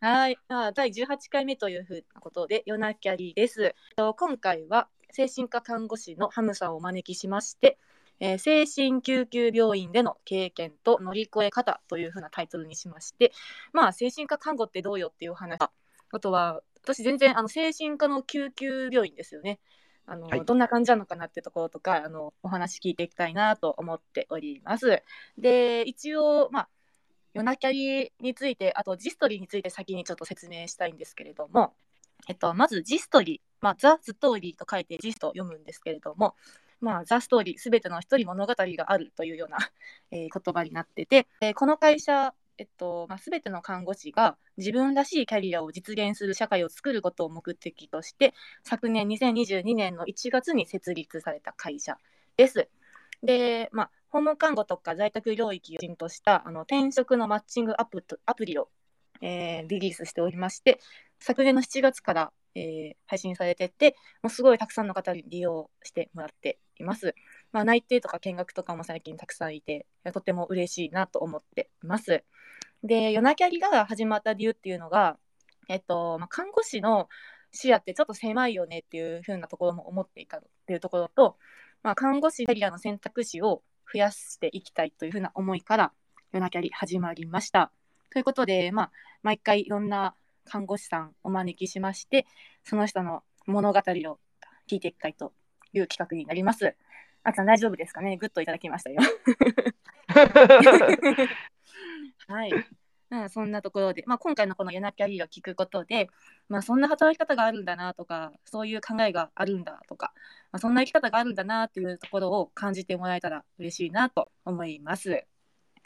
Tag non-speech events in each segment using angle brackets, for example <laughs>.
はい、あ第18回目というふうなことで、ヨナキャリです。と今回は精神科看護師のハムさんをお招きしまして、えー精神救急病院での経験と乗り越え方というふうなタイトルにしまして、まあ、精神科看護ってどうよっていう話、あとは、私全然あの精神科の救急病院ですよね。あのはいどんな感じなのかなってところとかあのお話聞いていきたいなと思っております。で一応まあヨナキャリについてあとジストリーについて先にちょっと説明したいんですけれども、えっと、まずジストリー、まあ、ザ・ストーリーと書いてジストを読むんですけれども、まあ、ザ・ストーリーすべての人物語があるというような、えー言葉になってて、この会社えっとまあ、ての看護師が自分らしいキャリアを実現する社会を作ることを目的として昨年2022年の1月に設立された会社です。で、まあ、訪問看護とか在宅領域を中心としたあの転職のマッチングアプアプリを、えーリリースしておりまして昨年の7月から、えー配信されててもうすごいたくさんの方に利用してもらっています。まあ、内定とか見学とかも最近たくさんいてとても嬉しいなと思っています。で、夜なキャリが始まった理由っていうのが、えっとまあ、看護師の視野ってちょっと狭いよねっていう風なところも思っていたっていうところと、まあ、看護師キャリアの選択肢を増やしていきたいという風な思いから夜なキャリ始まりました。ということで、まあ、毎回いろんな看護師さんお招きしまして、その人の物語を聞いていきたいという企画になります。あつさん大丈夫ですかね？グッといただきましたよ。<laughs> <laughs> はい。うん、そんなところで、まあ、今回のこの夜なキャリーを聞くことで、まあ、そんな働き方があるんだなとか、そういう考えがあるんだとか、まあ、そんな生き方があるんだなっていうところを感じてもらえたら嬉しいなと思います。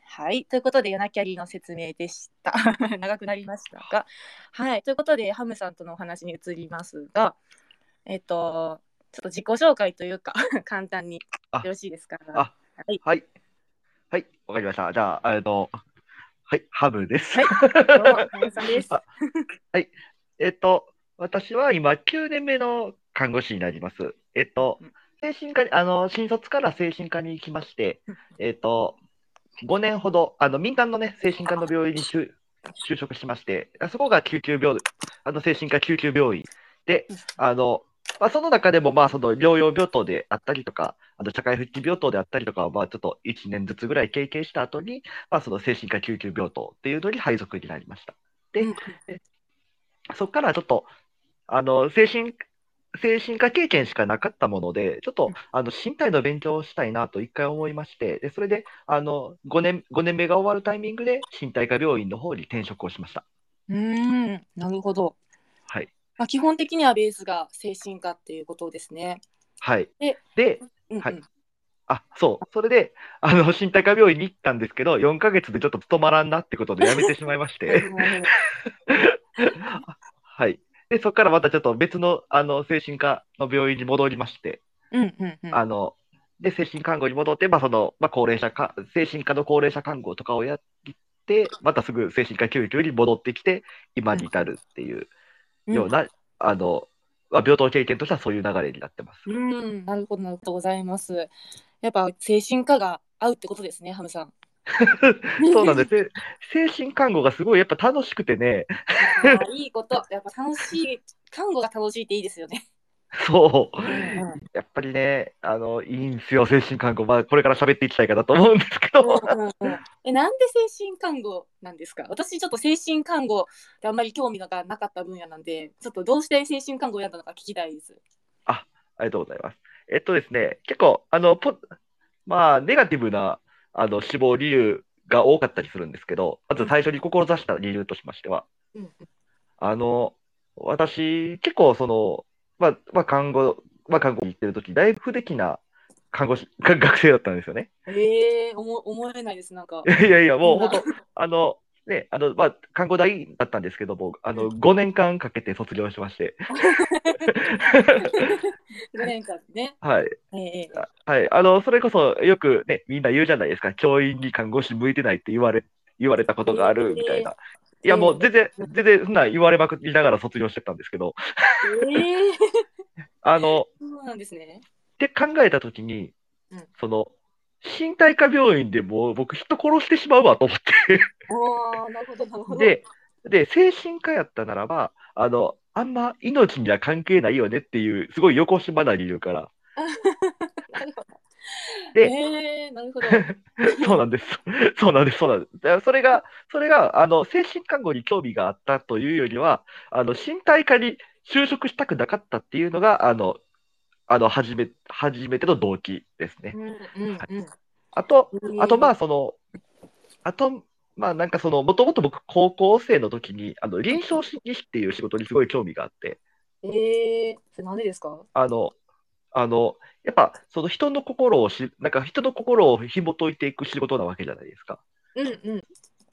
はい。ということで、夜なキャリーの説明でした。<laughs> 長くなりましたが。はい。ということで、ハムさんとのお話に移りますが、えっと、ちょっと自己紹介というか、<laughs> 簡単によあろしいですか？あはい。はい。はい、わかりました。じゃあ、えっと、はい、ハムです。はいえっと、私は今9年目の看護師になります。えっとうん、精神科に、あの、新卒から精神科に行きましてうん、えっと、5年ほど、あの、民間のね、精神科の病院に就就職しまして、そこが救急病、あの、精神科救急病院でうん、あの、まあ、その中でも、まあ、その療養病棟であったりとか、あと社会復帰病棟であったりとかを、まあ、ちょっと1年ずつぐらい経験した後に、まあ、その精神科救急病棟っていうのに配属になりました。でうんそこからちょっと、あの、精神、精神科経験しかなかったもので、ちょっとうん、あの、身体の勉強をしたいなと一回思いまして、で、それで、あの、5年、5年目が終わるタイミングで、身体科病院の方に転職をしました。うーん、なるほど。はい。まあ、基本的にはベースが精神科っていうことですね。はい。でで、うんうんはいあ、そう。それで、あの、身体科病院に行ったんですけど、4ヶ月でちょっと務まらんなってことで辞めてしまいまして。<laughs> <laughs> はい。で、そこからまたちょっと別の、あの、精神科の病院に戻りまして、うんうんうん。あの、で、精神看護に戻って、まあ、その、まあ、高齢者か、精神科の高齢者看護とかをやって、またすぐ精神科救急に戻ってきて、今に至るっていうような、あの、まあ、病棟経験としてはそういう流れになってます。うん、うん、なるほど、なるほどございます。やっぱ精神科が合うってことですね、ハムさん。<laughs> そうなんです。精神看護がすごいやっぱ楽しくてね、いいこと。やっぱ楽しい、看護が楽しいっていいですよね。<laughs> そう。やっぱりね、あの、いいんですよ、精神看護。まあ、これから喋っていきたいかなと思うんですけど。えなんで精神看護なんですか？私ちょっと精神看護ってあんまり興味がなかった分野なんでちょっとどうして精神看護をやったのか聞きたいです。ありがとうございます。えっとですね、結構、あの、ポまあ、ネガティブな、あの、死亡理由が多かったりするんですけど、まず最初に志した理由としましては、うんあの、私、結構、その、まあ、まあ、看護、まあ、看護に行ってる時だいぶ不出来な看護師、が <laughs> 学生だったんですよね。ええー、思思えないですなんか。いやいやもううん本当、あの、ね、あの、まあ、看護大だったんですけども、あの、5年間かけて卒業しまして、5年間ね。はい。ええはい。あの、それこそよくね、みんな言うじゃないですか。教員に看護師向いてないって言われ、言われたことがあるみたいな。いや、もう全然、全然、そんな言われまくりながら卒業してたんですけど、ええ <laughs> あの、そうなんですね。って考えたときにうん、その、身体科病院でもう僕人殺してしまうわと思って。ああ、なるほど、なるほど。で、で、精神科やったならば、あの、あんま命には関係ないよねっていう、すごい横島な理由から。なるほど。でえー、なるほど。<laughs> <laughs> そうなんです。そうなんです。そうなんです。それが、それが、あの、精神看護に興味があったというよりは、あの、身体科に就職したくなかったっていうのが、あの、あの、初め、初めての動機ですねう。んうんうん。あと、えーあと、まあ、その、あと、まあ、なんかその、もともと僕、高校生の時に、あの、臨床心理士っていう仕事にすごい興味があって、えー、なんでですか？あの、あの、やっぱ、その人の心をし、なんか人の心を紐解いていく仕事なわけじゃないですか。うんう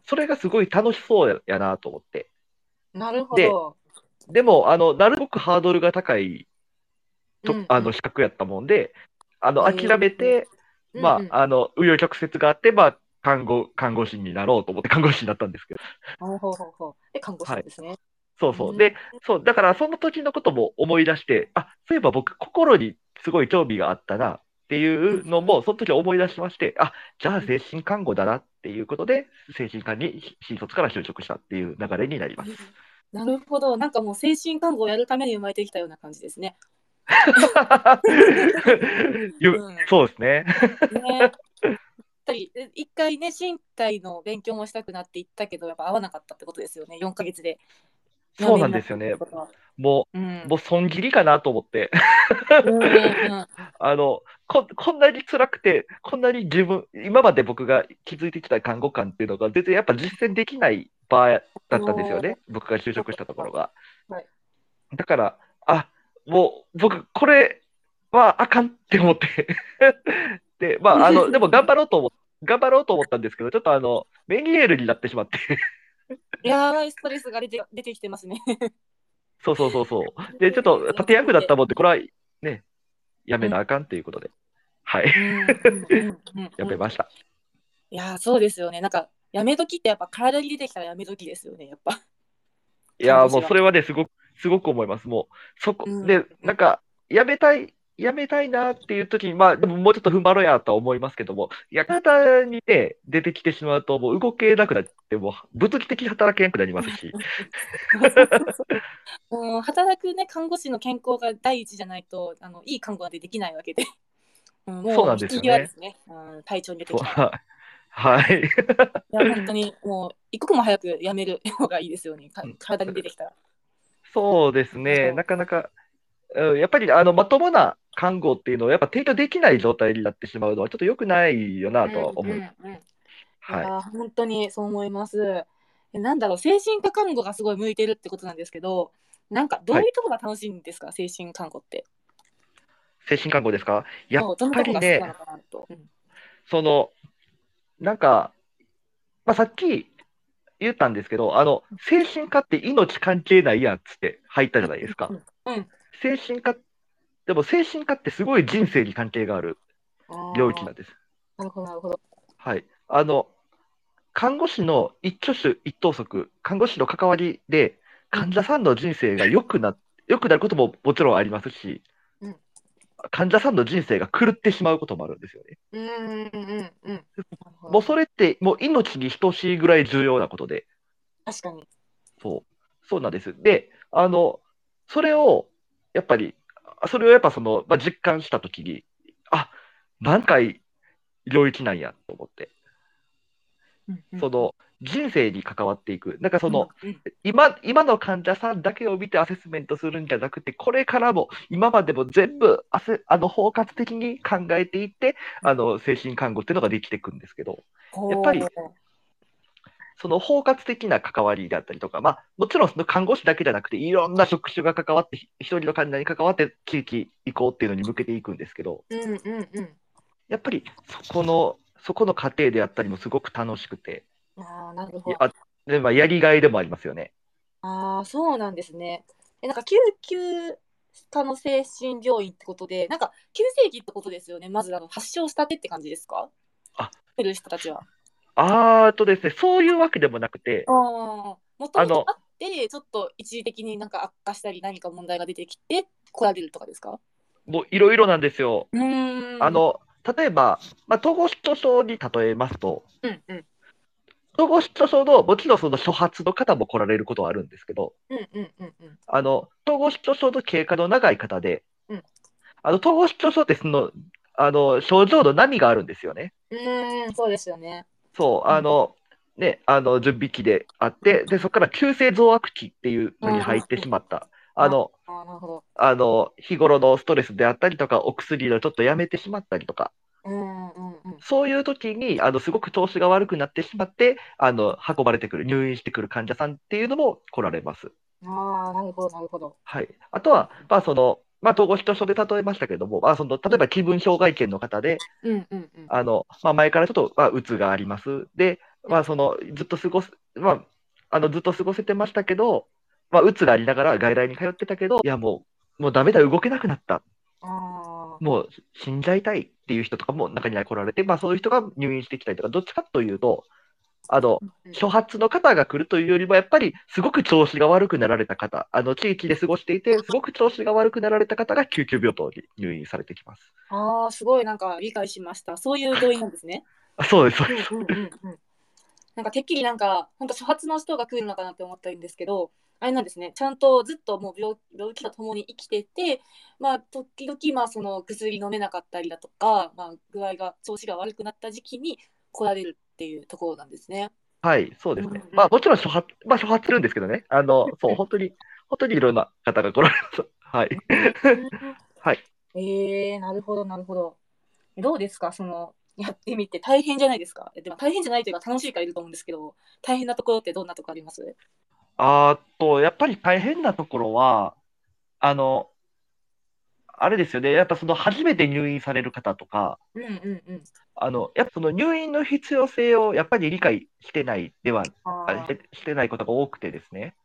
それがすごい楽しそうややなと思って。ん。なるほでど。でも、あの、なるべくハードルが高いと、うんうんあの、資格やったもんで、あの、諦めて、まうんうんあ、あの、紆余曲折があって、まあ、看護、看護師になろうと思って <laughs> 看護師になったんですけど。ほうほうほう。で、看護師ですね。そうそうう。んで、そう、だからその時のことも思い出して、あ、そういえば僕、心にすごい興味があったなっていうのも、その時思い出しまして、あ、じゃあ精神看護だなっていうことで、精神科に新卒から就職したっていう流れになります。なるほど。なんかもう精神看護をやるために生まれてきたような感じですね。<laughs> ゆうんそうですね。ね。やっぱりえ一回ね身体の勉強もしたくなって行ったけどやっぱ合わなかったってことですよね4ヶ月でそうなんですよねもうんう、もう損切りかなと思って、<laughs> あの、こ、こんなに辛くて、こんなに自分、今まで僕が気づいてきた看護官っていうのが、全然やっぱ実践できない場合だったんですよね。僕が就職したところが。はいだから、あ、もう僕、これはあかんって思って。<laughs> で、まあ、あの、でも頑張ろうと思っ頑張ろうと思ったんですけど、ちょっとあの、メニエールになってしまって。<laughs> やばいストレスが出て出てきてますね。そうそうそうそう。<laughs> で、ちょっと立て役だったもんで、これはね、やめなあかんっていうことで。はい。うんうんうんうん <laughs> やめました。いやーそうですよね。なんかやめ時ってやっぱ体に出てきたらやめ時ですよね。やっぱ。いやもうそれはね、すごく、すごく思います。もう、そこ、うんで、なんか、やめたい、やめたいなっていう時に、まあ、でももうちょっと踏ん張ろうやとは思いますけども、いや、体にね、出てきてしまうと、もう動けなくなって、もう、物理的に働けなくなりますし、<laughs> もう働くね看護師の健康が第一じゃないとあのいい看護なんてできないわけで。<laughs> うんもそうなんですよねね。うん体調に出てきたら。はい。いや本当にもう一刻も早くやめる方がいいですよね。体に出てきたら。そうですそね、うなかなか、うんやっぱり、あの、まともな看護っていうのを、やっぱ提供できない状態になってしまうのは、ちょっと良くないよなとは思う。んんうんいはい。や本当にそう思います。えなんだろう精神科看護がすごい向いてるってことなんですけど、なんかどういうところが楽しいんですか、精神看護って。精神看護ですか？やっぱりねの、その、なんか、まあ、さっき言ったんですけど、あの、精神科って命関係ないやんっつって入ったじゃないですかう。んうん精神科、でも精神科ってすごい人生に関係がある領域なんです。なるほどなるほど。はい。あの、看護師の一挙手一投足、看護師の関わりで、患者さんの人生が良くな、良くなることももちろんありますしうん、患者さんの人生が狂ってしまうこともあるんですよね。うんうんうんもうそれって、もう命に等しいぐらい重要なことで、確かに。そう、そうなんです。で、あの、それを、やっぱり、それをやっぱその、まあ、実感したときに、あ、何回領域なんやと思って、うんうん。その、人生に関わっていく。なんかその、うんうん。今、今の患者さんだけを見てアセスメントするんじゃなくて、これからも、今までも全部アセ、あの、包括的に考えていって、あの、精神看護っていうのができていくんですけど、やっぱりその包括的な関わりであったりとか、まあ、もちろんその看護師だけじゃなくて、いろんな職種が関わって、ひ一人の患者に関わって地域移行っていうのに向けていくんですけど、うんうんうん。やっぱりそこの、そこの過程であったりもすごく楽しくて、ああ、なるほど。いやでまあ、やりがいでもありますよね。ああ、そうなんですね。え、なんか救急科の精神病院ってことで、なんか急性期ってことですよね。まずあの発症したてって感じですか？あ、来る人たちは。あーとですね、そういうわけでもなくて、もともとあって、ちょっと一時的になんか悪化したり何か問題が出てきて来られるとかですか？もういろいろなんですよ。うーん。あ、の、例えば、まあ、統合失調症に例えますと、うんうん。統合失調症の、もちろんその初発の方も来られることはあるんですけど。あの、統合失調症の経過の長い方で、うんあの、統合失調症ってその、あの、症状の波があるんですよね。うーん、そうですよね。そう、うんあの、ね、あの、準備期であって、で、そこから急性増悪期っていうのに入ってしまった。あの、あの、日頃のストレスであったりとか、お薬をちょっとやめてしまったりとか、うんうんうん。そういう時に、あの、すごく調子が悪くなってしまって、あの、運ばれてくる、入院してくる患者さんっていうのも来られます。ああ、なるほど、なるほど。はい。あとは、まあ、その、まあ、統合失調症で例えましたけども、まあ、その、例えば気分障害犬の方で、うんうんうん。あの、まあ、前からちょっと、まあ、うつがあります。で、まあ、その、ずっと過ごす、まあ、あの、ずっと過ごせてましたけど、まあ、うつがありながら外来に通ってたけど、いや、もう、もうダメだ、動けなくなった。ああ。もう死んじゃいたいっていう人とかも中には来られて、まあ、そういう人が入院してきたりとか、どっちかというと、あの、うん初発の方が来るというよりも、やっぱりすごく調子が悪くなられた方、あの地域で過ごしていて、すごく調子が悪くなられた方が救急病棟に入院されてきます。ああ、すごいなんか理解しました。そういう動員なんですね。あ <laughs> そうです、そうです。うんうんうんうん。なんかてっきりなんか本当初発の人が来るのかなって思ったんですけど、あれなんですね。ちゃんとずっともう病病気とともに生きてて、まあ時々まあその薬飲めなかったりだとか、まあ具合が調子が悪くなった時期に来られるっていうところなんですね。はい、そうですねうん。まあ、もちろん初発、まあ、初発するんですけどね。あの、そう、本当に、本当にいろんな方が来られます。はい。<laughs> はい。えー、なるほどなるほど。どうですか？そのやってみて大変じゃないですか？でも大変じゃないというか楽しいからいると思うんですけど、大変なところってどんなところあります？あと、やっぱり大変なところは、あの、あれですよね。やっぱその初めて入院される方とか、うんうんうん。あの、やっぱその入院の必要性をやっぱり理解してないでは、してないことが多くてですね。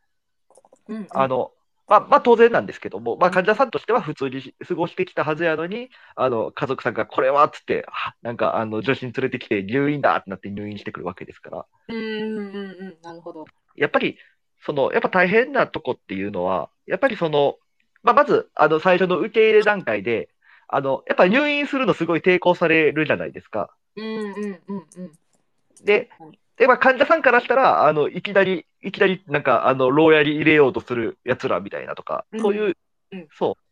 うんうんあの、まあ、まあ当然なんですけども、まあ患者さんとしては普通にし過ごしてきたはずやのに、あの、家族さんがこれはっつって、はなんかあの、女子に連れてきて入院だってなって入院してくるわけですから、うんうんうんうん。なるほど。やっぱり、その、やっぱ大変なとこっていうのは、やっぱりその、まあ、まず、あの、最初の受け入れ段階で、あの、やっぱ入院するのすごい抵抗されるじゃないですか。うんうんうんうん。ではい、で、まあ、患者さんからしたら、あの、いきなり、いきなり、なんか、あの、牢屋に入れようとする奴らみたいなとか、うん。そういう、うん。そう。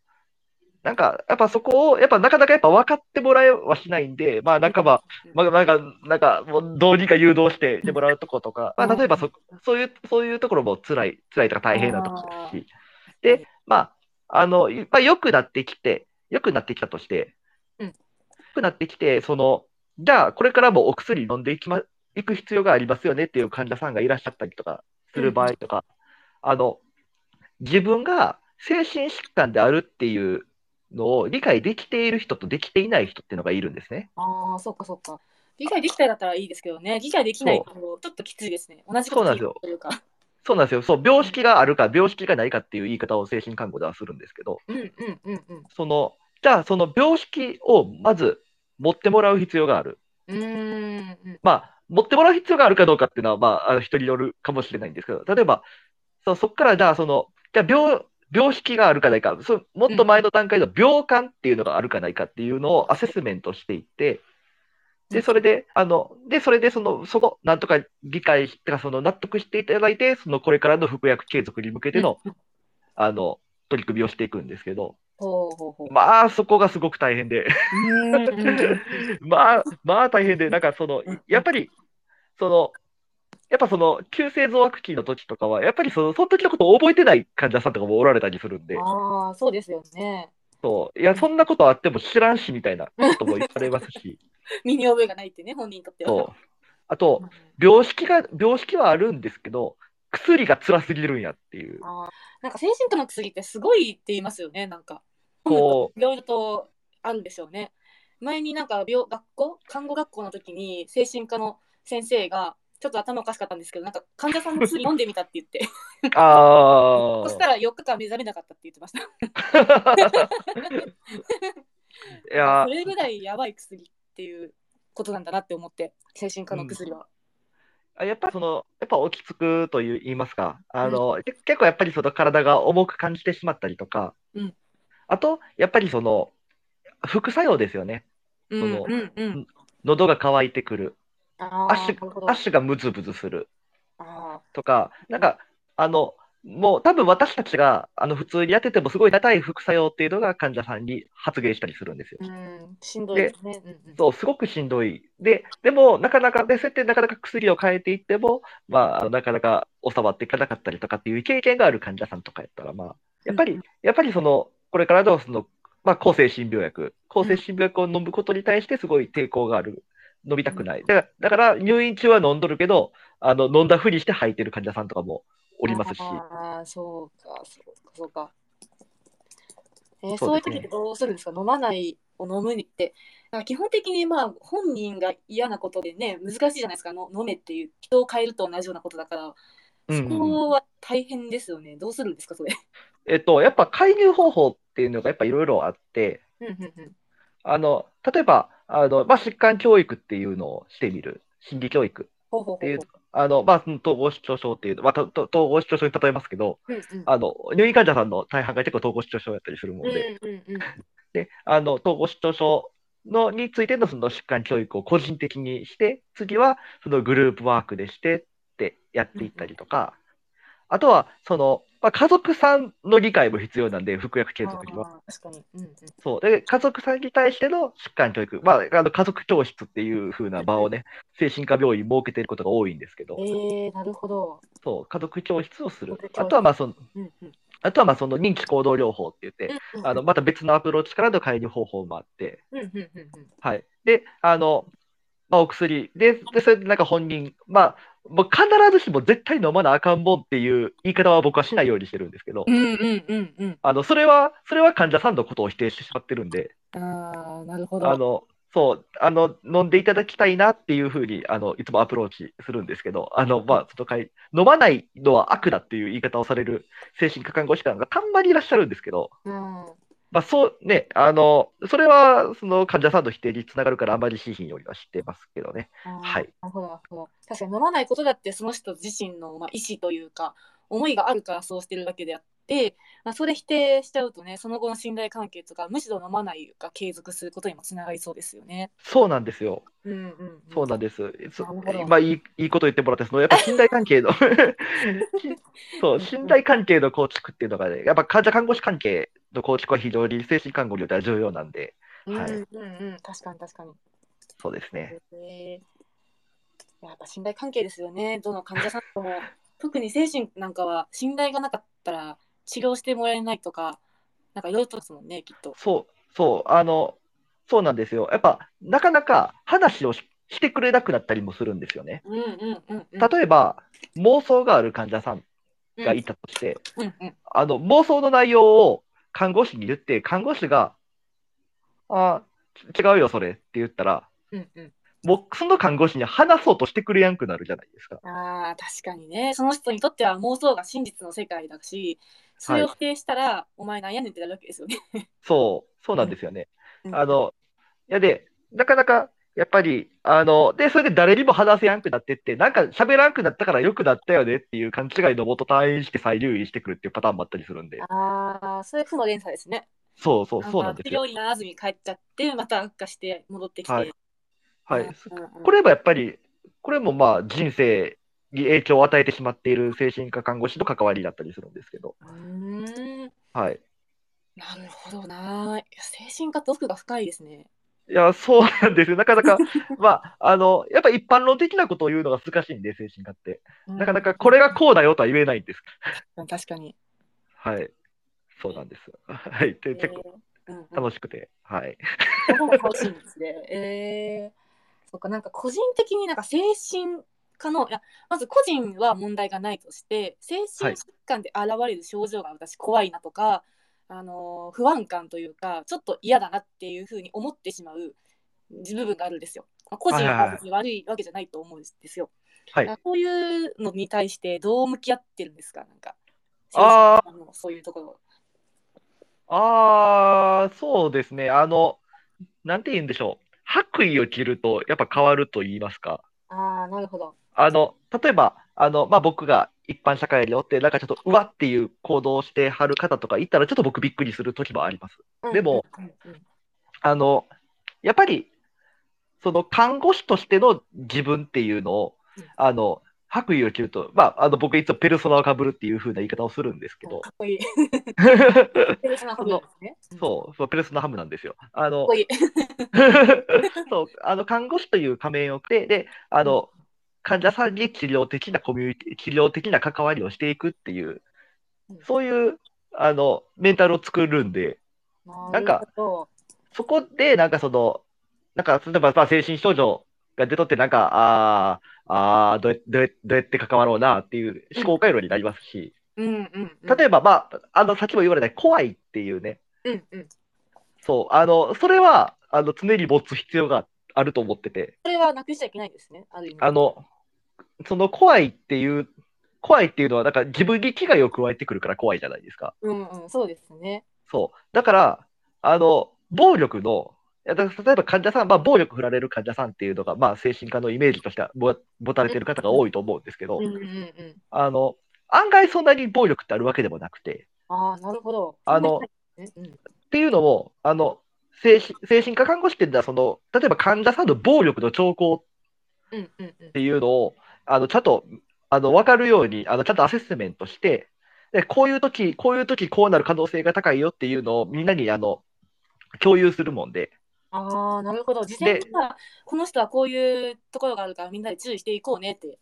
なんか、やっぱそこを、やっぱなかなかやっぱ分かってもらえはしないんで、まあ、なんかまあ、まあ、なんか、なんか、もうどうにか誘導してもらうとことか、まあ、例えばそ、そういう、そういうところも辛い、辛いとか大変なところですし、で、まあ、あの、いまあ、良くなってきて、良くなってきたとして、うん良くなってきて、その、じゃあ、これからもお薬飲んでいきま、いく必要がありますよねっていう患者さんがいらっしゃったりとかする場合とか、あの、自分が精神疾患であるっていうのを理解できている人とできていない人っていうのがいるんですね。ああ、そっかそっか。理解できたらだったらいいですけどね、理解できないとちょっときついですね。同じことというか。そうなんですよ。そう、病識があるか、病識がないかっていう言い方を精神看護ではするんですけど、うんうんうんうん。その、じゃあ、その病識をまず持ってもらう必要がある。うーんうんまあ、持ってもらう必要があるかどうかっていうのは、まあ、あの人によるかもしれないんですけど、例えば、そそこから、じゃあ、その、じゃあ病、病識があるかないか、そもっと前の段階の病感っていうのがあるかないかっていうのをアセスメントしていって、で、それで、あの、で、それで、その、そこ、なんとか理解してか、その、納得していただいて、その、これからの服薬継続に向けての、あの、取り組みをしていくんですけど。まあ、そこがすごく大変で、<laughs> まあ、まあ大変で、なんかその、やっぱり、その、やっぱその、急性増悪期の時とかは、やっぱりその、その時のことを覚えてない患者さんとかもおられたりするんで、ああ、そうですよね。そう、いや、そんなことあっても知らんし、みたいなことも言われますし、<laughs> 身に覚えがないってね、本人にとっては。そう。あと、病識が、病識はあるんですけど、薬が辛すぎるんやっていう。なんか精神科の薬ってすごいって言いますよね、なんか。こいろいろとあるんでしょうね。前になんか病学校看護学校の時に精神科の先生がちょっと頭おかしかったんですけどなんか患者さんの薬飲んでみたって言ってう、あそしたら4日間目覚めなかったって言ってました。あ。いやそ、れぐらいやばい薬っていうことなんだなって思って精神科の薬は。あやっぱその、やっぱ落ち着くという言いますか、あの、け結構やっぱりその体が重く感じてしまったりとか、うん。あと、やっぱりその、副作用ですよね。うんそのうんうん。喉が渇いてくる。あ足足がムズムズする。あとか、なんか、あの、もう多分私たちがあの普通にやっててもすごい高い副作用っていうのが患者さんに発言したりするんですよ。ーうん、しんどいですね。そう、すごくしんどい。で、でも、なかなか、で、そうやってなかなか薬を変えていっても、まあ、なかなか収まっていかなかったりとかっていう経験がある患者さんとかやったら、まあ、やっぱりうんうん、やっぱりその、これからのその、まあ、抗精神病薬、抗精神病薬を飲むことに対してすごい抵抗がある。飲みたくない。だから、だから入院中は飲んどるけど、あの、飲んだふりして吐いてる患者さんとかもおりますし、ああ、そうか、そうか、そうか。えーそうういう時ってどうするんですか？飲まないを飲むにって。基本的にまあ本人が嫌なことでね、難しいじゃないですか、の飲めっていう、人を変えると同じようなことだから、そうんうんうんこは大変ですよね。どうするんですか、それ？<laughs> えっと、やっぱ介入方法っていうのがやっぱいろいろあって、うんうんうんあの、例えば、あの、まあ、疾患教育っていうのをしてみる。心理教育っていう。、あの、まあ、統合失調症っていう、まあ、統合失調症に例えますけど、うんうん。あの、入院患者さんの大半が結構統合失調症やったりするもので、うんうんうん。で、あの、統合失調症のについてのその疾患教育を個人的にして、次はそのグループワークでしてってやっていったりとか、あとは、その、まあ、家族さんの理解も必要なんで、服薬継続には。確かに。うんうんそう。で、家族さんに対しての疾患教育、まあ、あの家族教室っていう風な場をね、精神科病院設けていることが多いんですけど、えー、なるほど。そう、家族教室をするあとは、まあ、その、うんうんあとは、まあ、その認知行動療法って言って、うんうんあの、また別のアプローチからの介入方法もあって、うんうんうんうんはい。で、あの、まあ、お薬で、で、それでなんか本人、まあ、もう必ずしも絶対飲まなあかんもんっていう言い方は僕はしないようにしてるんですけど、うんうんうんうん。あの、それは、それは患者さんのことを否定してしまってるんで、ああ、なるほど。あの、そう、あの、飲んでいただきたいなっていうふうに、あの、いつもアプローチするんですけど、あの、まあ、その会、飲まないのは悪だっていう言い方をされる精神科看護師さんがたんまにいらっしゃるんですけど、うんまあ、そうね、あの、それは、その患者さんの否定につながるからあんまりしひんようにはしてますけどね。はいなるほど、なるほど。確かに飲まないことだってその人自身の、まあ、意思というか思いがあるからそうしてるだけであって、まあ、それ否定しちゃうとねその後の信頼関係とかむしろ飲まないが継続することにもつながりそうですよね。そうなんですよ。うんうんうん、そうなんです。まあ、いい、いいこと言ってもらって、その、やっぱ信頼関係の <laughs> そう、信頼関係の構築っていうのがね、やっぱ患者看護師関係の構築は非常に精神看護によっては重要なんで、はいうんうんうん、確かに確かに。そうですね。へーやっぱ信頼関係ですよね。どの患者さんとも特に精神なんかは信頼がなかったら治療してもらえないとかなんかいろいろとですもんねきっと。そう、そう、あの、そうなんですよ。やっぱ、なかなか話をししてくれなくなったりもするんですよね。うんうんうんうん。例えば、妄想がある患者さんがいたとして、うんうんあの、妄想の内容を看護師に言って、看護師が、あ違うよ、それって言ったら、うんうん。もうその看護師に話そうとしてくれやんくなるじゃないですか。ああ、確かにね。その人にとっては妄想が真実の世界だし、それを否定したら、お前なんやねんってなるわけですよね。そう、そうなんですよね。うんあの、いやで、なかなか、やっぱり、あの、で、それで誰にも話せやんくなってって、なんか喋らんくなったから良くなったよねっていう勘違いのもと退院して再入院してくるっていうパターンもあったりするんで、ああ、それ負の連鎖ですね。そうそう、そうなんですよ。治療にならずに帰っちゃって、また悪化して戻ってきて。はいはい。これもやっぱり、これもまあ人生に影響を与えてしまっている精神科看護師の関わりだったりするんですけど、はい。なるほどな。精神科って奥が深いですね。いや、そうなんですよ。なかなか、<laughs> まあ、あの、やっぱ一般論的なことを言うのが難しいんで、精神科って。なかなかこれがこうだよとは言えないんです。うん確かに。はい。そうなんです。はい。で、結構構、うんうん楽しくて、はい。そこも楽しいんですね。えー、そっか、なんか個人的になんか精神科の、いや、まず個人は問題がないとして、精神疾患で現れる症状が私怖いなとか、あのー不安感というか、ちょっと嫌だなっていうふうに思ってしまう部分があるんですよ。まあ個人は別に悪いわけじゃないと思うんですよ。はい。あこういうのに対してどう向き合ってるんですか？なんか。あそういうところ。あー、そうですね。あの、なんて言うんでしょう。白衣を着ると、やっぱ変わると言いますか。ああ、なるほど。あの、例えば、あの、まあ、僕が一般社会におって、なんかちょっと、うわっていう行動をしてはる方とかいたら、ちょっと僕びっくりする時もあります。でもあの、やっぱり、その看護師としての自分っていうのをうん、あの、白衣を着ると、まあ、あの、僕いつもペルソナを被るっていう風な言い方をするんですけどか、っこいい。<laughs> ペルソナハブですね。そう、そう、ペルソナハムなんですよ。あのかっこ、いい。<laughs> そう、あの、看護師という仮面を着て、で、あの、患者さんに治療的なコミュニティ、治療的な関わりをしていくっていううん、そういう、あの、メンタルを作るんで、なんかそこで、なんかその、なんか、例えば、まあ、精神症状が出とって、なんか、ああ、ああ、どうやどうやどうやって関わろうなっていう思考回路になりますし、どうんうんうん。例えば、まあ、あの、さっきも言われた怖いっていうね、うんうん。そう、あの、それは、あの、常に持つ必要があると思ってて、それはなくしちゃいけないですね。ある意味。あの、その怖いっていう、怖いっていうのは、なんか自分に危害を加えてくるから怖いじゃないですか。うんうん、そうですね。そう。だから、あの、暴力の、例えば患者さん、まあ、暴力振られる患者さんっていうのが、まあ、精神科のイメージとしてはぼ持たれてる方が多いと思うんですけど、うんうんうん。あの、案外そんなに暴力ってあるわけでもなくて、ああ、なるほど。あのそんっていうのも、あの、精神精神科看護師っていうのは、その、例えば患者さんの暴力の兆候うんうんうんうんっていうのを、あの、ちゃんと、あの、わかるように、あの、ちゃんとアセスメントして、で、こういう時、こういう時こうなる可能性が高いよっていうのをみんなに、あの、共有するもんで、ああ、なるほど。事前にさ、この人はこういうところがあるからみんなで注意していこうねって、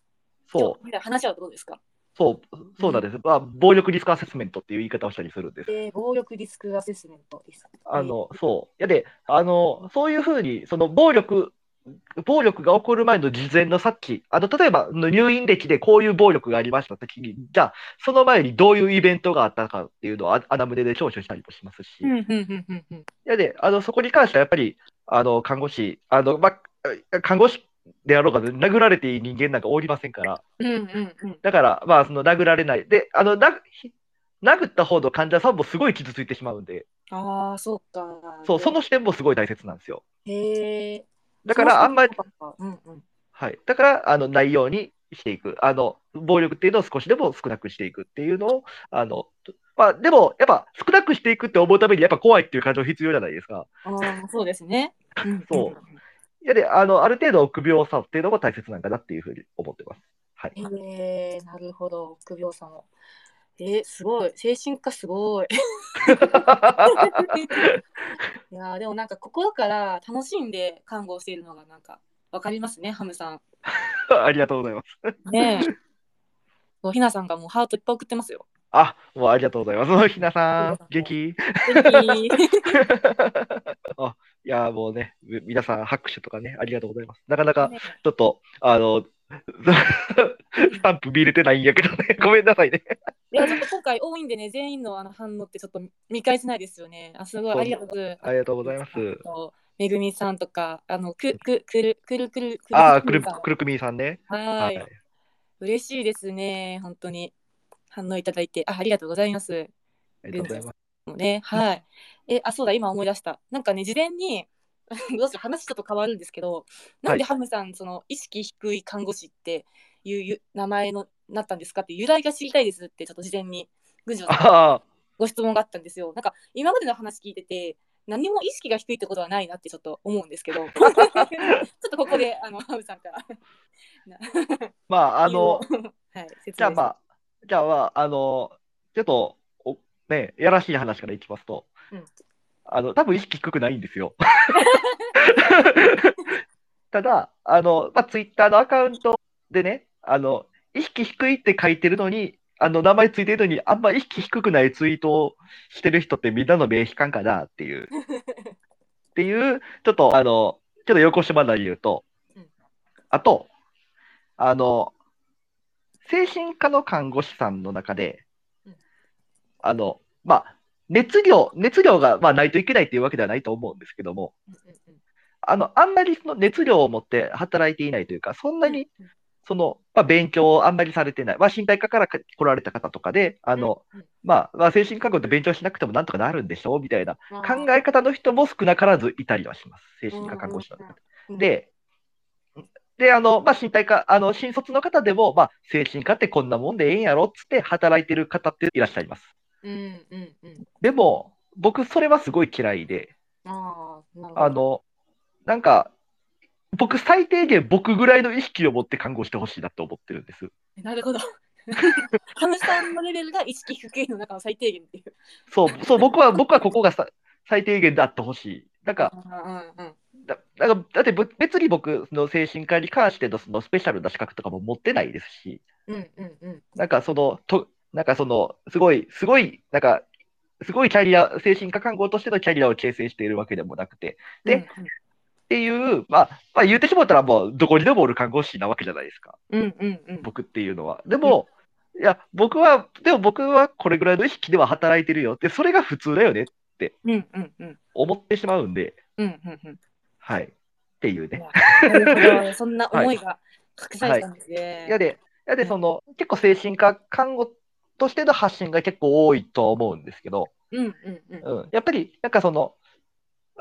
そう、話し合うってことですか？そう、そうなんです。まあ、暴力リスクアセスメントっていう言い方をしたりするんです。えー、暴力リスクアセスメントです。あの、そう。やで、あの、そういうふうに、その暴力、暴力が起こる前の事前の察知、あの、例えばの入院歴でこういう暴力がありましたときに、じゃあ、その前にどういうイベントがあったかっていうのをあ穴胸で聴取したりもしますし。やで、あの、そこに関してはやっぱり、あの、看護師、あの、まあ、看護師であろうが、殴られていい人間なんかおりませんから。だから、まあ、その殴られない。で、あの、な殴った方の患者さんもすごい傷ついてしまうんで、ああ、そうか。そう、その視点もすごい大切なんですよ。へえ。だから、あんまり、うんうん。はい。だから、あの、ないようにしていく。あの、暴力っていうのを少しでも少なくしていくっていうのを、あの、まあ、でも、やっぱ、少なくしていくって思うために、やっぱ怖いっていう感情必要じゃないですか。ああ、そうですね。うんそういやで、あの、ある程度臆病さっていうのも大切なんかなっていうふうに思ってます。はい。へえ、なるほど。臆病さも。えー、すごい。精神科すごい。いやー <laughs> でもなんか心から楽しんで看護をしているのがなんかわかりますね、ハムさん。<laughs> ありがとうございます。ねえ。そうひなさんがもうハートいっぱい送ってますよ。あ、もうありがとうございます。ひなさん、元気？<laughs> いや、もうね、み皆さん拍手とかね、ありがとうございます。なかなか、ねちょっと、あの、<laughs> スタンプ見れてないんやけどね、<laughs> ごめんなさいね。いやちょっと今回多いんでね、全員のあの反応ってちょっと見返せないですよね。あ、すごい、ありがとうございます。ありがとうございます。めぐみさんとか、あの、く、く、くる、くるくる、くるああ、くる、くるくみさんね。ははいい。嬉しいですね、本当に。反応いただいて、あ、ありがとうございます。ありがとうございます。ね、はい。え、あ、そうだ、今思い出した。なんかね、事前に、<laughs> どうしよう、話ちょっと変わるんですけど、なんでハムさん、その意識低い看護師っていうゆ名前のなったんですか？って、由来が知りたいですって、ちょっと事前に、ぐじょさんご質問があったんですよ。なんか、今までの話聞いてて、何も意識が低いってことはないなってちょっと思うんですけど、<laughs> ちょっとここで、あの、ハムさんから。<laughs> まあ、あの、はい、じゃあまあ、じゃあまあ、あの、ちょっと、おね、やらしい話からいきますと、うんあの、多分意識低くないんですよ。<laughs> ただ、あの、まあ、ツイッターのアカウントでね、あの、意識低いって書いてるのに、あの、名前ついてるのに、あんま意識低くないツイートをしてる人ってみんなの名悲観かなっていう、っていう、ちょっと、あの、ちょっと横島な理由とうん、あと、あの、精神科の看護師さんの中でうん、あの、まあ、熱量、熱量が、まあ、ないといけないっていうわけではないと思うんですけども、あの、あんまりその熱量を持って働いていないというか、そんなに、その、まあ、勉強をあんまりされてない、まあ、身体科から来られた方とかで、あの、まあ、まあ、精神科学って勉強しなくてもなんとかなるんでしょうみたいなあ考え方の人も少なからずいたりはします。精神科看護師の中で。うんで、で、あの、まあ、身体科、あの、新卒の方でも、まあ、精神科ってこんなもんでええんやろっつって働いてる方っていらっしゃいます。うんうんうん。でも、僕、それはすごい嫌いで、ああ、の、なんか、僕、最低限僕ぐらいの意識を持って看護してほしいなと思ってるんです。なるほど。<laughs> ハムさんのレベルが意識低いの中の最低限っていう。そう、そう、僕は、僕はここがさ最低限であってほしい。なんか、うんうんうん。だだからだってぶ別に僕、その精神科に関してのそのスペシャルな資格とかも持ってないですし、うんうんうん。なんかその、となんかその、すごい、すごい、なんか、すごいキャリア、精神科看護としてのキャリアを形成しているわけでもなくて、でうんっていう、まあ、まあ、言ってしまったらもう、どこにでもおる看護師なわけじゃないですか、うんうんうん。僕っていうのは。でも、いや、僕は、でも僕はこれぐらいの意識では働いてるよって、それが普通だよね、うんうんうん。思ってしまうんで、うんうんうん。はい。っていうね。そんな思いが隠されたんですね。やで、やで、その、結構精神科看護としての発信が結構多いとは思うんですけど、うんうんうん。うん、やっぱり、なんかその、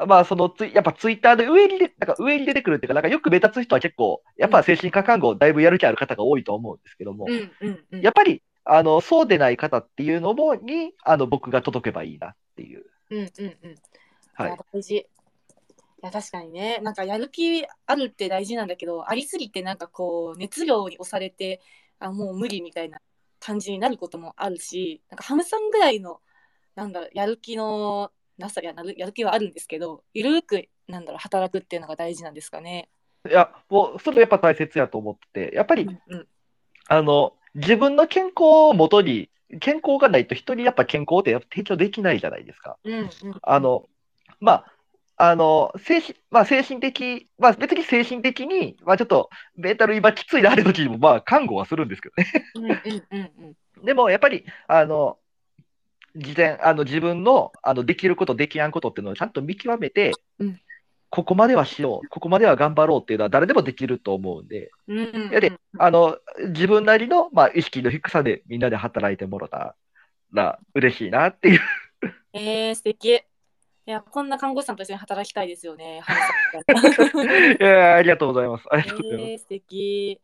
まあ、そのツイ、やっぱツイッターで上にで、なんか上に出てくるっていうか、なんかよく目立つ人は結構、やっぱ精神科看護、だいぶやる気ある方が多いと思うんですけども、うんうんうん。やっぱり、あの、そうでない方っていうのも、に、あの、僕が届けばいいなっていう。うんうんうん。はいや。大事。いや確かにねなんかやる気あるって大事なんだけどありすぎてなんかこう熱量に押されてあもう無理みたいな感じになることもあるしなんかハムさんぐらいのなんだろうやる気のなさやなるやる気はあるんですけどゆるーくなんだろう働くっていうのが大事なんですかね。いや、もう、それやっぱ大切やと思ってて、やっぱり、うんうんあの、自分の健康をもとに、健康がないと人にやっぱ健康ってやっぱ提供できないじゃないですか。うんうん、あの、まあ、あの、精神、まあ、精神的、まあ、別に精神的に、まあ、ちょっと、メンタル今きついな、ある時にも、まあ、看護はするんですけどね。うんうんうんうん。でも、やっぱり、あの、事前、あの、自分の、あの、できること、できやんことっていうのをちゃんと見極めて、うん。ここまではしよう、ここまでは頑張ろうっていうのは誰でもできると思うんで、うんうんうん。やで、あの、自分なりの、まあ、意識の低さでみんなで働いてもらったら嬉しいなっていう。えー、素敵いやこんな看護師さんと一緒に働きたいですよね。<laughs> いやありがとうございます。ありがとうございます。えー、素敵。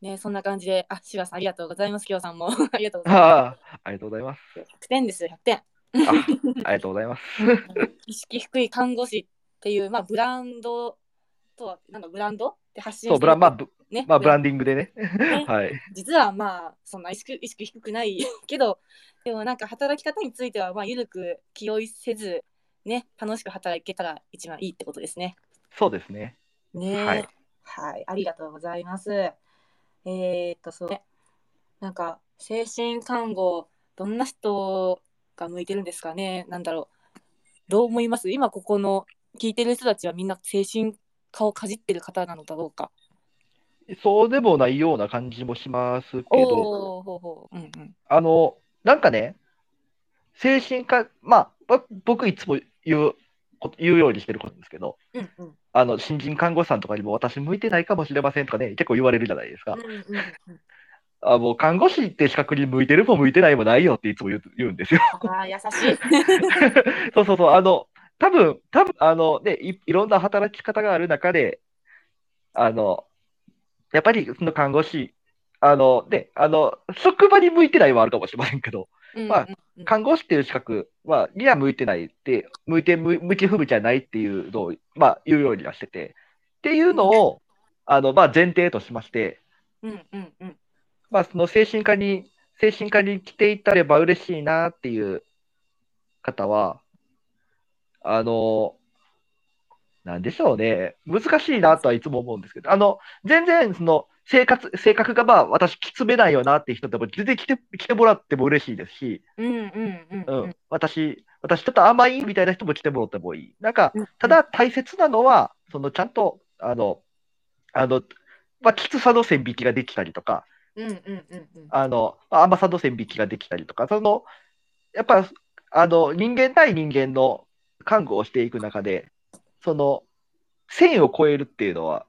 ね、そんな感じで、あ、シワさん、ありがとうございます。きょうさんも、<laughs> ありがとうございまああ、ありがとうございます。す。100点ですよ、100点。あありがとうございます。<laughs> 意識低い看護師っていう、まあ、ブランドとは、なんだ、ブランド？って発信そう、ブラン、まあ、ぶね、まあ、ブランンディングでね。はい。実はまあ、そんな意識意識低くないけど、でもなんか働き方については、まあ、ゆるく気負いせず、ね、楽しく働けたら一番いいってことですね。そうですね。ねはいはい、ありがとうございます。えー、っと、そうね。なんか、精神看護、どんな人が向いてるんですかね。なんだろう。どう思います？今、ここの聞いてる人たちはみんな精神科をかじってる方なのだろうか。そうでもないような感じもしますけど。あの、なんかね、精神科、まあ、ぼ僕いつも言う、こ言うようにしてることですけど、うんうん。あの、新人看護師さんとかにも私向いてないかもしれませんとかね、結構言われるじゃないですかうん。うんうん、あもう看護師って資格に向いてるも向いてないもないよっていつも言うんですよ。ああ、優しい。<laughs> そうそうそう、あの、多分、多分、あの、ね、い、いろんな働き方がある中で、あの、やっぱりその看護師、あの、で、あの、職場に向いてないはあるかもしれませんけど、まあ看護師っていう資格は、には向いてないって、向いて、向向き不向きじゃないっていうのを、まあ、言うようにはしてて、っていうのを、あの、まあ、前提としまして、うんうんうん。まあ、その精神科に、精神科に来ていたれば嬉しいなっていう方は、あの、なんでしょうね。難しいなとはいつも思うんですけど、あの、全然、その、生活、性格がまあ、私、きつめないよなっていう人でも、全然来て、来てもらっても嬉しいですし、うんうんうんううんん。私、私ちょっと甘いみたいな人も来てもらってもいい。なんかうん、ただ大切なのは、そのちゃんと、あの、あの、まあ、きつさの線引きができたりとか、うんうんうんうん。あの、甘さの線引きができたりとか、その、やっぱ、あの、人間対人間の看護をしていく中で、その、線を超えるっていうのは、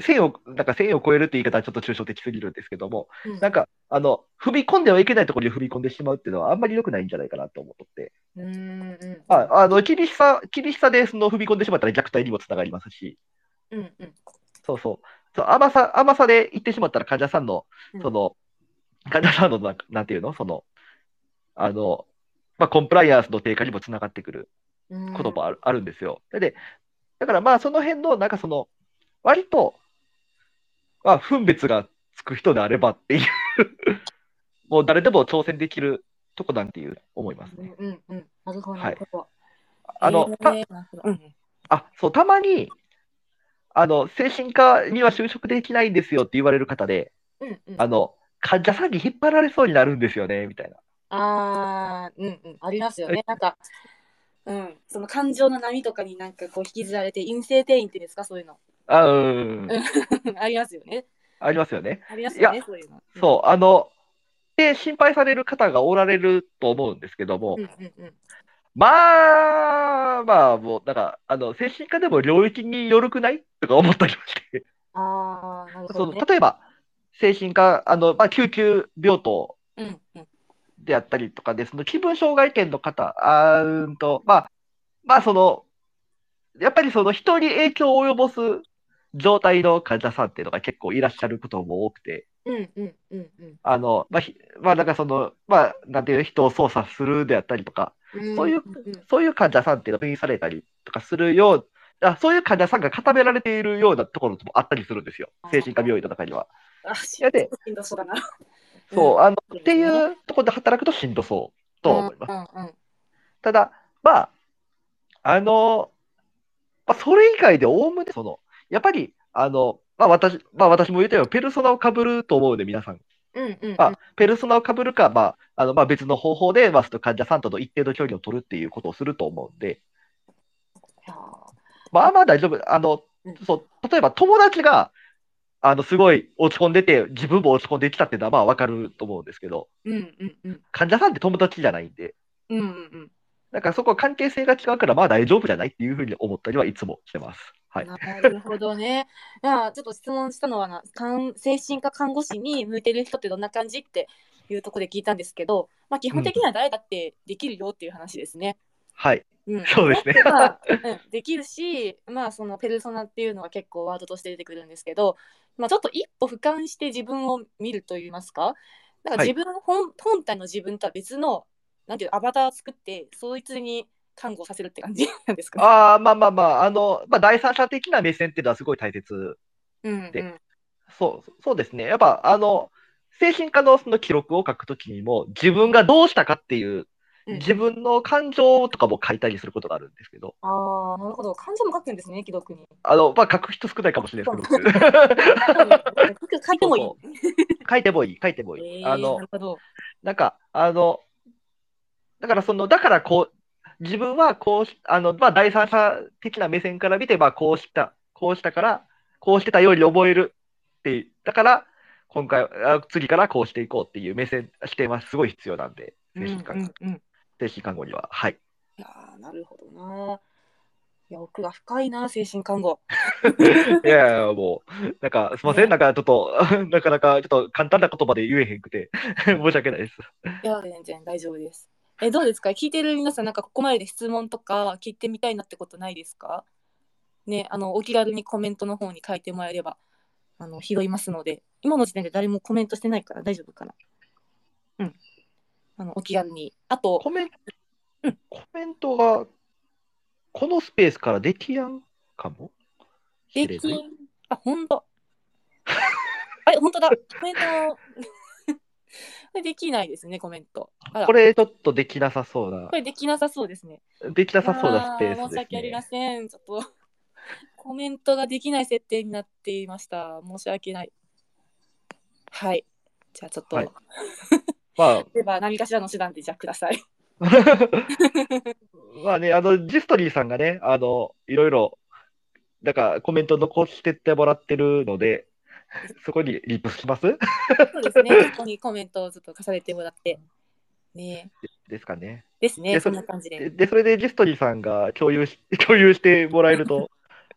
線を、なんか線を超えるって言い方はちょっと抽象的すぎるんですけども、うん。なんか、あの、踏み込んではいけないところに踏み込んでしまうっていうのはあんまり良くないんじゃないかなと思って。うんうんああの厳しさ、厳しさでその踏み込んでしまったら虐待にもつながりますし、うんうん。そうそう。そう甘さ、甘さで言ってしまったら患者さんのうん、その、患者さんのなんか、なんていうの？その、あの、まあ、コンプライアンスの低下にもつながってくる。うんこともある,、あるんですよ。で、だからまあ、その辺の、なんかその、割と、まあ、分別がつく人であればっていう <laughs> もう誰でも挑戦できるとこなんていう思いますね。うんうんうん。なるほど。あの、えーたうんうんあ、そう、たまに、あの、精神科には就職できないんですよって言われる方で、うんうん。あの、患者さんに引っ張られそうになるんですよね、みたいな。あー、うんうん、ありますよね。なんか、うん、その感情の波とかになんかこう引きずられて、陰性転移っていうんですか、そういうの。あうん、<laughs> ありますよね。ありますよね。ありますよね、いそういうの。そう、あの、で、心配される方がおられると思うんですけども、うんうんうん。まあ、まあ、もう、なんか、あの、精神科でも領域によるくない？とか思ったりもして、あー、なるほそのどね。例えば、精神科、あの、まあ、救急病棟。であったりとかで、その気分障害犬の方、あーうーんと、まあ、まあ、その、やっぱりその人に影響を及ぼす状態の患者さんっていうのが結構いらっしゃることも多くて、うんうんうんあの、まあ、ひまあ、なんかその、まあ、なんていうの人を操作するであったりとか、うん。そういううんうんそういう患者さんっていうのが入院されたりとかするよう、あそういう患者さんが固められているようなところもあったりするんですよ。精神科病院の中には。あ、しやでしんどそうだな。そう、あの、うんっていうところで働くとしんどそうとは思います。うんうんうん。ただ、まあ、あの、まあ、それ以外でおおむね、その、やっぱり、あの、まあ私、まあ私も言ったように、ペルソナを被ると思うので、皆さん。うんうんうん。まあ、ペルソナを被るか、まあ、あの、まあ別の方法で、まあ、患者さんとの一定の距離を取るっていうことをすると思うんで、まあまあ大丈夫。あのうん、そう、例えば友達が、あの、すごい落ち込んでて、自分も落ち込んできたっていうのはまあわかると思うんですけど、うんうんうん。患者さんって友達じゃないんで、うんうんうん。だからそこは関係性が違うから、まあ大丈夫じゃないっていうふうに思ったりはいつもしてます。はい。なるほどね。いやちょっと質問したのはな精神科看護師に向いてる人ってどんな感じっていうところで聞いたんですけど、まあ、基本的には誰だってできるよっていう話ですね。はい。うん、そうですねできるし、まあ、そのペルソナっていうのは結構ワードとして出てくるんですけど、まあ、ちょっと一歩俯瞰して自分を見るといいますか、なんかはい自分、本本体の自分とは別のなんていうのアバターを作って、そいつに看護させるって感じなんですか、ね。ああ、まあまあまあ、あの、まあ第三者的な目線っていうのはすごい大切。うんうんでそう、そうですね。やっぱ、あの、精神科のその記録を書くときにも、自分がどうしたかっていう、うん自分の感情とかも書いたりすることがあるんですけど、ああ、なるほど。漢字も書くんですね、既読に。あの、まあ、書く人少ないかもしれないですけど、書いてもいい。<laughs> 書いてもいい、書いてもいい。えーあのな、るほど。なんか、あの、だからその、だからこう、自分はこうし、あの、まあ、第三者的な目線から見て、まあ、こうした、こうしたから、こうしてたように覚えるって、だから、今回、あ次からこうしていこうっていう目線、視点はすごい必要なんで、精神科、うんうんうん。精神看護には。はい。いやーなるほどな。いや、奥が深いな、精神看護。<laughs> いやいや、もう、なんか、すいません、なんかちょっと、<laughs> なかなかちょっと簡単な言葉で言えへんくて、<laughs> 申し訳ないです。いや、全然大丈夫です。え、どうですか？聞いてる皆さん、なんかここまでで質問とか聞いてみたいなってことないですか？ね、あの、お気軽にコメントの方に書いてもらえれば、あの、拾いますので、今の時点で誰もコメントしてないから大丈夫かなうん。あの、お気軽に。あと、コメンうんコメントが、このスペースからできやんかも？でき、あ、ほんと。<laughs> あれ、ほんとだ。コメント、<laughs> できないですね、コメント。これちょっとできなさそうなこ、れできなさそうですね。できなさそうなスペースですあ申し訳ありまね。せん。ちょっと <laughs> コメントができない設定になっていました。申し訳ない。はい。じゃあちょっと、はいまでは何かしらの手段でじゃあください。あ、<laughs> まあね、あの、ジストリーさんがね、あの、いろいろ、なんかコメント残してってもらってるので、そこにリプします？そうですね。ここにコメントをずっと重ねてもらって。ねですかね。ですね。でそんな感じで。で、でそれでジストリーさんが共有し、<laughs> 共有してもらえると、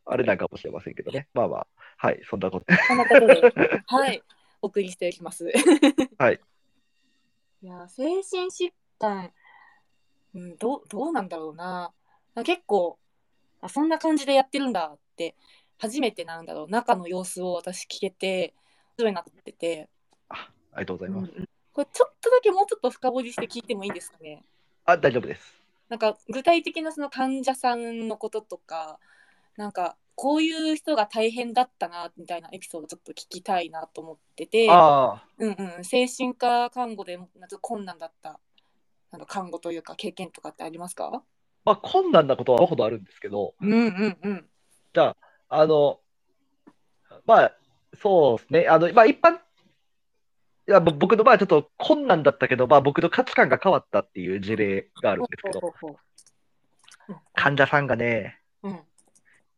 あれなんかもしれませんけどね。まあまあ、はい、そんなこと。こんなことで、はい。お送りしていきます。<laughs> はい。いや、精神疾患、うん、どう、どうなんだろうな。結構、あ、そんな感じでやってるんだって、初めてなんだろう、中の様子を私聞けて、面白いなってて、ありがとうございます。これちょっとだけもうちょっと深掘りして聞いてもいいですかね。あ、大丈夫です。なんか具体的なその患者さんのこととか、なんかこういう人が大変だったなみたいなエピソードちょっと聞きたいなと思ってて、うんうん、精神科看護でなんか困難だったあの看護というか経験とかってありますか？まあ、困難なことはほどあるんですけど、うんうんうん。じゃあ、あの、まあ、そうですね。あの、まあ、一般、いやぼ僕の場合はちょっと困難だったけど、まあ、僕の価値観が変わったっていう事例があるんですけど、患者さんがね、ううん、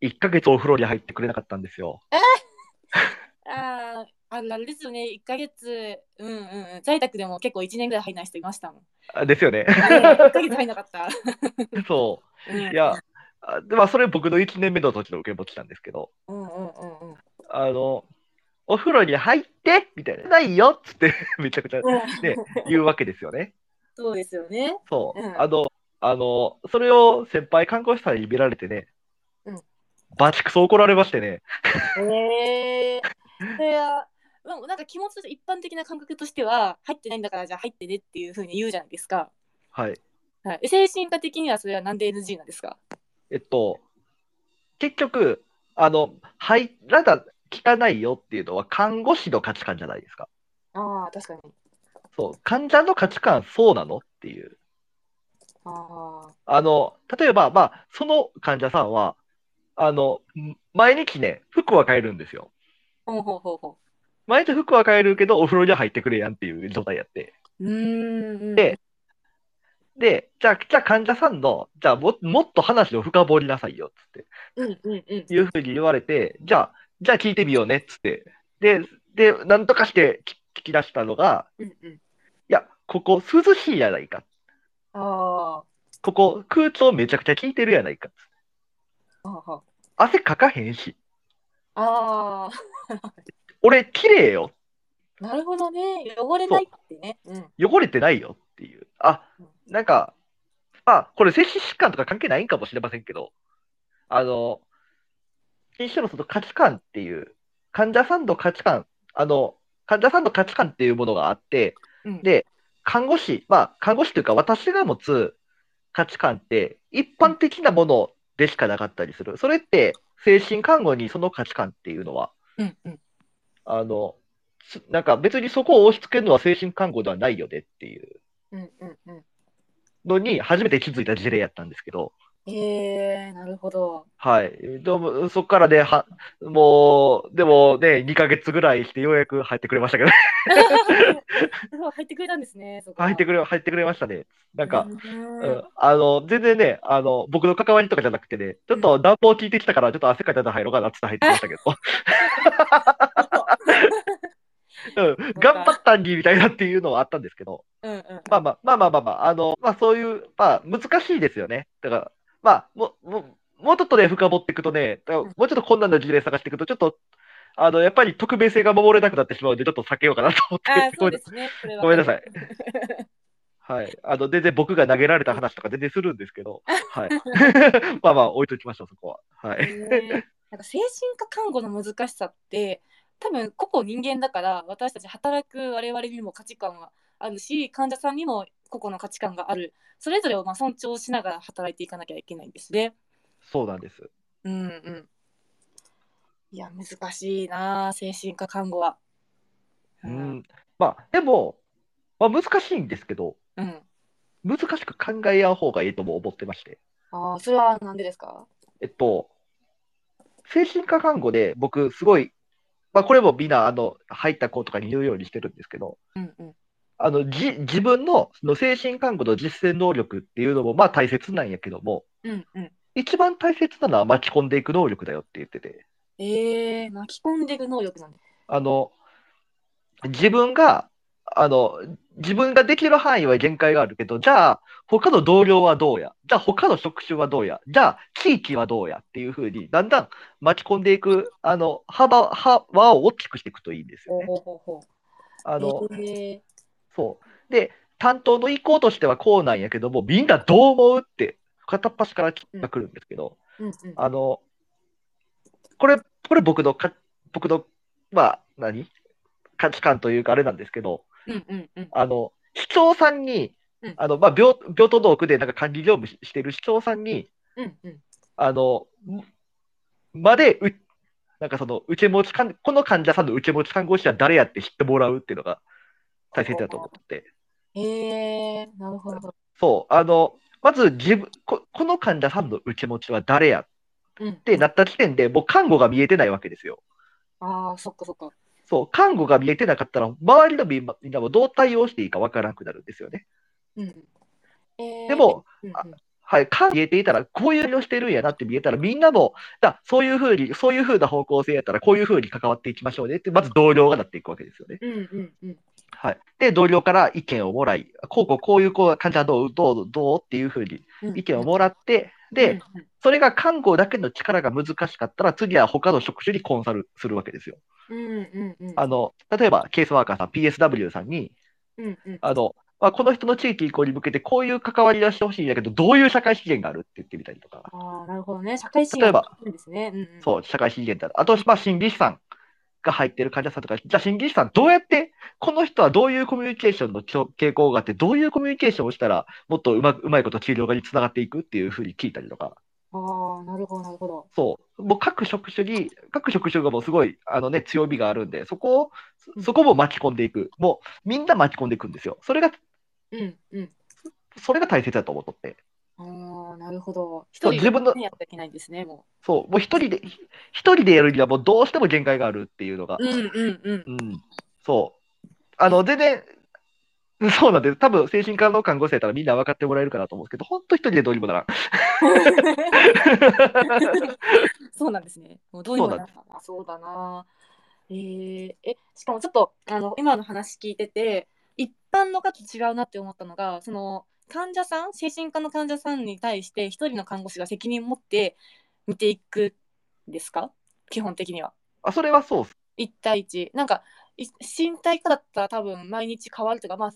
1ヶ月お風呂に入ってくれなかったんですよ。<laughs> あーあるあれですよね、1ヶ月、うんうんうん、在宅でも結構1年ぐらい入らない人いましたもん。あですよね。あれ1ヶ月入んなかった。<laughs> そう。いや、あでまあ、それ僕の1年目の時の受け持ちなんですけど、うんうんうんうん。あの、お風呂に入ってみたいな。ないよっつって <laughs> めちゃくちゃうんね言うわけですよね。そうですよね。そう。うんあの、あの、それを先輩看護師さんに見られてね、うんバチクソ怒られましてね。へえー。それは、まあなんか気持ちとして一般的な感覚としては、入ってないんだからじゃあ入ってねっていうふうに言うじゃないですか。はい。はい、精神科的にはそれはなんで NG なんですか？えっと、結局、あの、入らな、聞かないよっていうのは看護師の価値観じゃないですか。ああ、確かに。そう。患者の価値観そうなのっていう。ああの、例えば、まあ、その患者さんは、あの、毎日ね、服は変えるんですよ。あ。ほうほうほうほ毎日服は変えるけど、お風呂には入ってくれやんっていう状態やって。う。ん。でで、じゃあ、じゃあ患者さんの、じゃあも、もっと話を深掘りなさいよ、つって、うんうんうん。いうふうに言われて、じゃあ、じゃあ聞いてみようね、つって。で、で、なんとかして聞聞き出したのが、うんうん。いや、ここ涼しいやないか。あここ空調めちゃくちゃ効いてるやないか。汗かかへんし。あ。あ <laughs> 俺、綺麗よ。あ。なるほどね。汚れないってね。うん。汚れてないよっていう。あ、なんか、まあ、これ、精神疾患とか関係ないんかもしれませんけど、あの、にしてもその価値観っていう、患者さんの価値観、あの、患者さんの価値観っていうものがあって、うんで、看護師、まあ、看護師というか、私が持つ価値観って、一般的なものでしかなかったりする。それって、精神看護にその価値観っていうのは、うんうん。あの、すなんか別にそこを押し付けるのは精神看護ではないよねっていう。のに初めて気づいた事例やったんですけど、ええなるほど。はい。でも、そこからね、は、もう、でもね、2ヶ月ぐらいしてようやく入ってくれましたけど、<laughs> 入ってくれたんですね。入ってくれ、入ってくれましたね。なんか、ううんん、あの、全然ね、あの、僕の関わりとかじゃなくてね、ちょっと暖房効いてきたから、ちょっと汗かいたら入ろうかなって入ってきましたけど、<laughs> うん、頑張ったんにみたいなっていうのはあったんですけど、うんうん。まあまあ、まあまあまあまあ、あの、まあそういう、まあ難しいですよね。だから、まあ、もう、もう、もうちょっとね、深掘っていくとね、もうちょっと困難な事例探していくと、ちょっと、あの、やっぱり匿名性が守れなくなってしまうので、ちょっと避けようかなと思って。ああ、そごめんうですね。ごめんなさい。はい。あの、全然僕が投げられた話とか全然するんですけど、はい。<laughs> まあまあ、置いときましょう、そこは。はい。ねなんか精神科看護の難しさって多分個々人間だから私たち働く我々にも価値観があるし患者さんにも個々の価値観があるそれぞれをまあ尊重しながら働いていかなきゃいけないんですね。そうなんです。うんうん。いや難しいなあ精神科看護は。う。ん。まあ、でも、まあ難しいんですけど、うん。難しく考え合う方がいいとも思ってまして。ああそれはなんでですか？えっと、精神科看護で僕、すごい、まあ、これもみんな、あの、入った子とかに言うようにしてるんですけど、うんうん。あの、じ、自分の、その精神看護の実践能力っていうのも、まあ大切なんやけども、うんうん。一番大切なのは巻き込んでいく能力だよって言ってて、ええ巻き込んでいく能力なんで。あの、自分が、あの、自分ができる範囲は限界があるけど、じゃあ、他の同僚はどうや？じゃあ、他の職種はどうや？じゃあ、地域はどうやっていうふうに、だんだん巻き込んでいく、あの、幅、幅を大きくしていくといいんですよね。あの、ええそう。で、担当の意向としてはこうなんやけども、みんなどう思うって、片っ端からが来るんですけど、うんうん。あの、これ、これ僕のか、僕の、まあ、何？価値観というかあれなんですけど、うんうんうん。あの、市長さんにうん、あの、まあ、病、病棟の奥でなんか管理業務ししてる市長さんに、うんうん。あの、もまで、うなんかその受け持ち看、この患者さんの受け持ち看護師は誰やって知ってもらうっていうのが大切だと思ってて。へえなるほど。そう、あの、まず自分こ、この患者さんの受け持ちは誰やうん。ってなった時点で、もう看護が見えてないわけですよ。ああ、そっかそっか。そう、看護が見えてなかったら、周りのみんなもどう対応していいかわからなくなるんですよね。うん。えーでも、、うんうんあはい、看護見えていたら、こういうのをしてるんやなって見えたら、みんなも、だそういうふうに、そういうふうな方向性やったら、こういうふうに関わっていきましょうねって、まず同僚がなっていくわけですよね。うんうんうん。はい。で、同僚から意見をもらい、こうこうこういうこう患者はどう、どう、どうっていうふうにうん意見をもらって、で、うんそれが看護だけの力が難しかったら、次は他の職種にコンサルするわけですよ。うんうんうん。あの、例えば、ケースワーカーさん、PSW さんに、うんうん。あの、まあ、この人の地域移行に向けてこういう関わりをしてほしいんだけど、どういう社会資源があるって言ってみたりとか、ああ、なるほどね。社会資例えば源ですね。うんうん。そう、社会資源だ。あと、まあ、心理師さんが入ってる患者さんとか、じゃあ心理師さんどうやって、この人はどういうコミュニケーションの傾向があって、どういうコミュニケーションをしたら、もっとうまくうまいこと治療につながっていくっていうふうに聞いたりとか、ああ、なるほど、なるほど。そう、もう各職種に、各職種がもうすごい、あのね、強みがあるんで、そこを、うんそこも巻き込んでいく。もう、みんな巻き込んでいくんですよ。それが、うんうん。それが大切だと思っとって。ああ、なるほど。一人で自分のねやっていけないんですね、もそう、もう一人で、一人でやるにはもうどうしても限界があるっていうのがう。、うんうんうん。うん、そう。あの、全然、そうなんです。多分、精神科の看護師やったらみんな分かってもらえるかなと思うんですけど、本当一人でどうにもならん。<laughs> そうなんですね。もうどういうのそうなんあそうだな。えー、え、しかもちょっとあの今の話聞いてて、一般の方と違うなって思ったのが、その患者さん、精神科の患者さんに対して一人の看護師が責任を持って見ていくんですか？基本的には。あ、それはそうっす。一対一。なんか、い身体科だったら多分毎日変わるとか、まあ、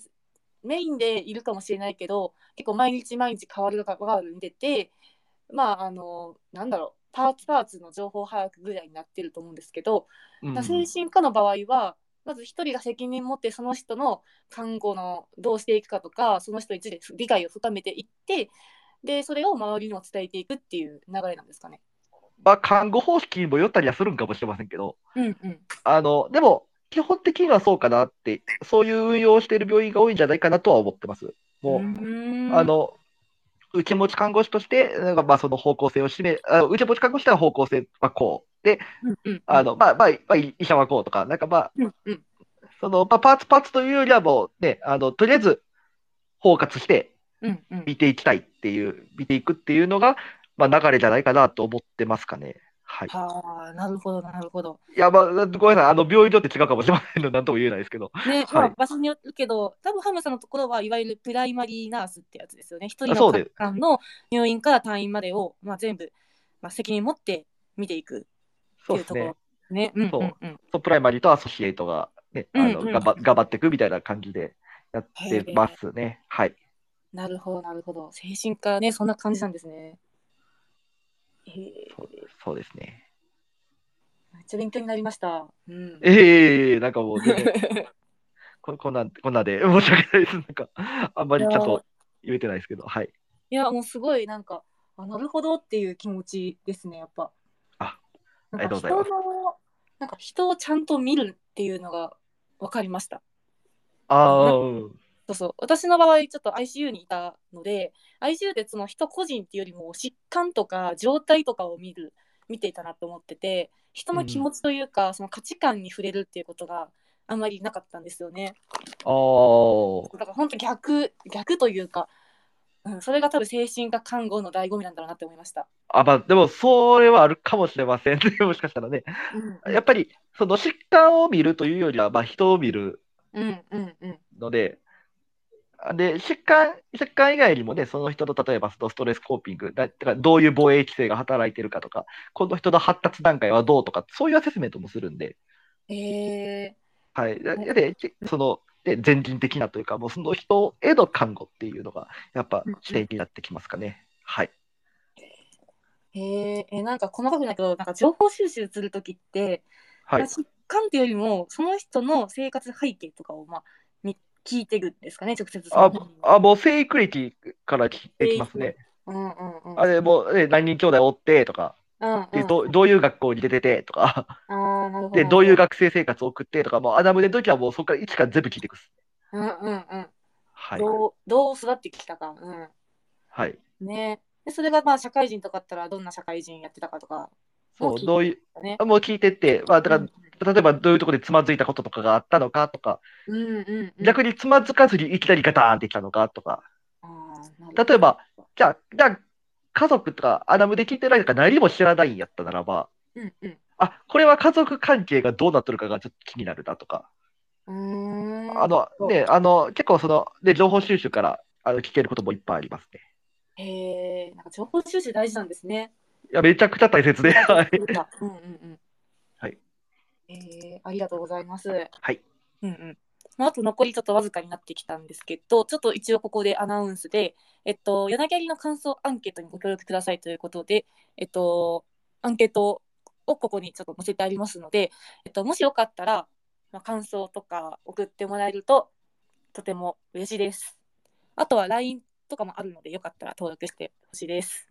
メインでいるかもしれないけど、結構毎日毎日変わるとかが見てて、まあ、あの、なんだろう、パーツパーツの情報把握ぐらいになってると思うんですけど、うん精神科の場合は、まず一人が責任持ってその人の看護のどうしていくかとか、その人について理解を深めていって、で、それを周りにも伝えていくっていう流れなんですかね。まあ、看護方式にもよったりはするんかもしれませんけど、うんうん。あの、でも、基本的にはそうかなって、そういう運用をしている病院が多いんじゃないかなとは思ってます。もう、あ、の、受け持ち看護師として、なんかまあその方向性を示め、あ受け持ち看護師は方向性はこう。で、あの、まあ、まあ、まあ、医者はこうとか、なんかまあ、うんうん、その、まあ、パーツパーツというよりはもうね、あの、とりあえず包括して。見ていきたいっていう、見ていくっていうのが、まあ、流れじゃないかなと思ってますかね。はい。はあ、なるほど、なるほど。いや、まあ、ごめんなさい。あの、病院によって違うかもしれませんので、なんとも言えないですけど。ね、はいまあ、場所によるけど、多分ハムさんのところはいわゆるプライマリーナースってやつですよね。一人の患の入院から退院までを、まあ、全部、まあ、責任持って見ていくそうですね。ね、うんそううんうん。そうプライマリーとアソシエイトが、ね、あの、うんうん頑張っていくみたいな感じでやってますね。はい。なるほど、なるほど。精神科ね、そんな感じなんですね。へえそうそうですね。めっちゃ勉強になりました。うん。ええなんかもう全然 <laughs> こ、こんなん、こんなんで申し訳ないです。なんか、あんまりちゃんと言えてないですけど、はい。いや、もうすごいなんか、あ、なるほどっていう気持ちですね、やっぱ。あなんかありがとうございますなんか人をちゃんと見るっていうのが分かりました。ああ、うんそうそう。私の場合、ちょっと ICU にいたので、ICU ってその人個人っていうよりも疾患とか状態とかを見る、見ていたなと思ってて、人の気持ちというか、その価値観に触れるっていうことがあんまりなかったんですよね。ああ、だから本当逆、逆というか、うん、それが多分精神科看護の醍醐味なんだろうなって思いました。あ、まあ、でも、それはあるかもしれませんね。<laughs> もしかしたらね。うん、やっぱり、その疾患を見るというよりは、まあ、人を見るうんうんうん。ので、で、疾患、疾患以外にもね、その人の例えばそのストレスコーピング、だだからどういう防衛規制が働いてるかとか、この人の発達段階はどうとか、そういうアセスメントもするんで、えはい。で、でその、で、全人的なというか、もうその人への看護っていうのが、やっぱうんうん視点になってきますかね。はい。ー、えー、えなんか細かくないけど、なんか情報収集するときって、はいまあ。疾患っていうよりも、その人の生活背景とかを、まあ、み聞いてるんですかね、直接ああ、もう生育歴から聞いてきますね。うんうんうん。あれ、もう、ね、何人兄弟おってとか、うんでどうどういう学校に出ててとか、あーなるほど。で、どういう学生生活を送ってとか、もうアダムでの時はもうそこから一から全部聞いていくっす。うんうんうん。はい。どうどう育ってきたか。うはい。ん。ね。でそれがまあ社会人とかだったらどんな社会人やってたかとか。そう、どういう、ね。もう聞いてって、まあ、だから、うん例えばどういうところでつまずいたこととかがあったのかとか、うんうんうん。逆につまずかずにいきなりガターンってきたのかとか、例えば、じゃあ、じゃあ、家族とかアダムで聞いてないとか何も知らないんやったならば、うんうん。あ、これは家族関係がどうなってるかがちょっと気になるなとか、うーんあの、ね、あの、結構その、ね、情報収集からあの聞けることもいっぱいありますね。へえ、なんか情報収集大事なんですね。いや、めちゃくちゃ大切で、はい。うんうんうん。はい。えー、ありがとうございます。はい。うんうん。まあ、あと残りちょっとわずかになってきたんですけど、ちょっと一応ここでアナウンスで、えっと、柳ギャリの感想アンケートにご協力くださいということで、えっと、アンケートをここにちょっと載せてありますので、えっと、もしよかったら、まあ、感想とか送ってもらえるととても嬉しいです。あとは LINE とかもあるので、よかったら登録してほしいです。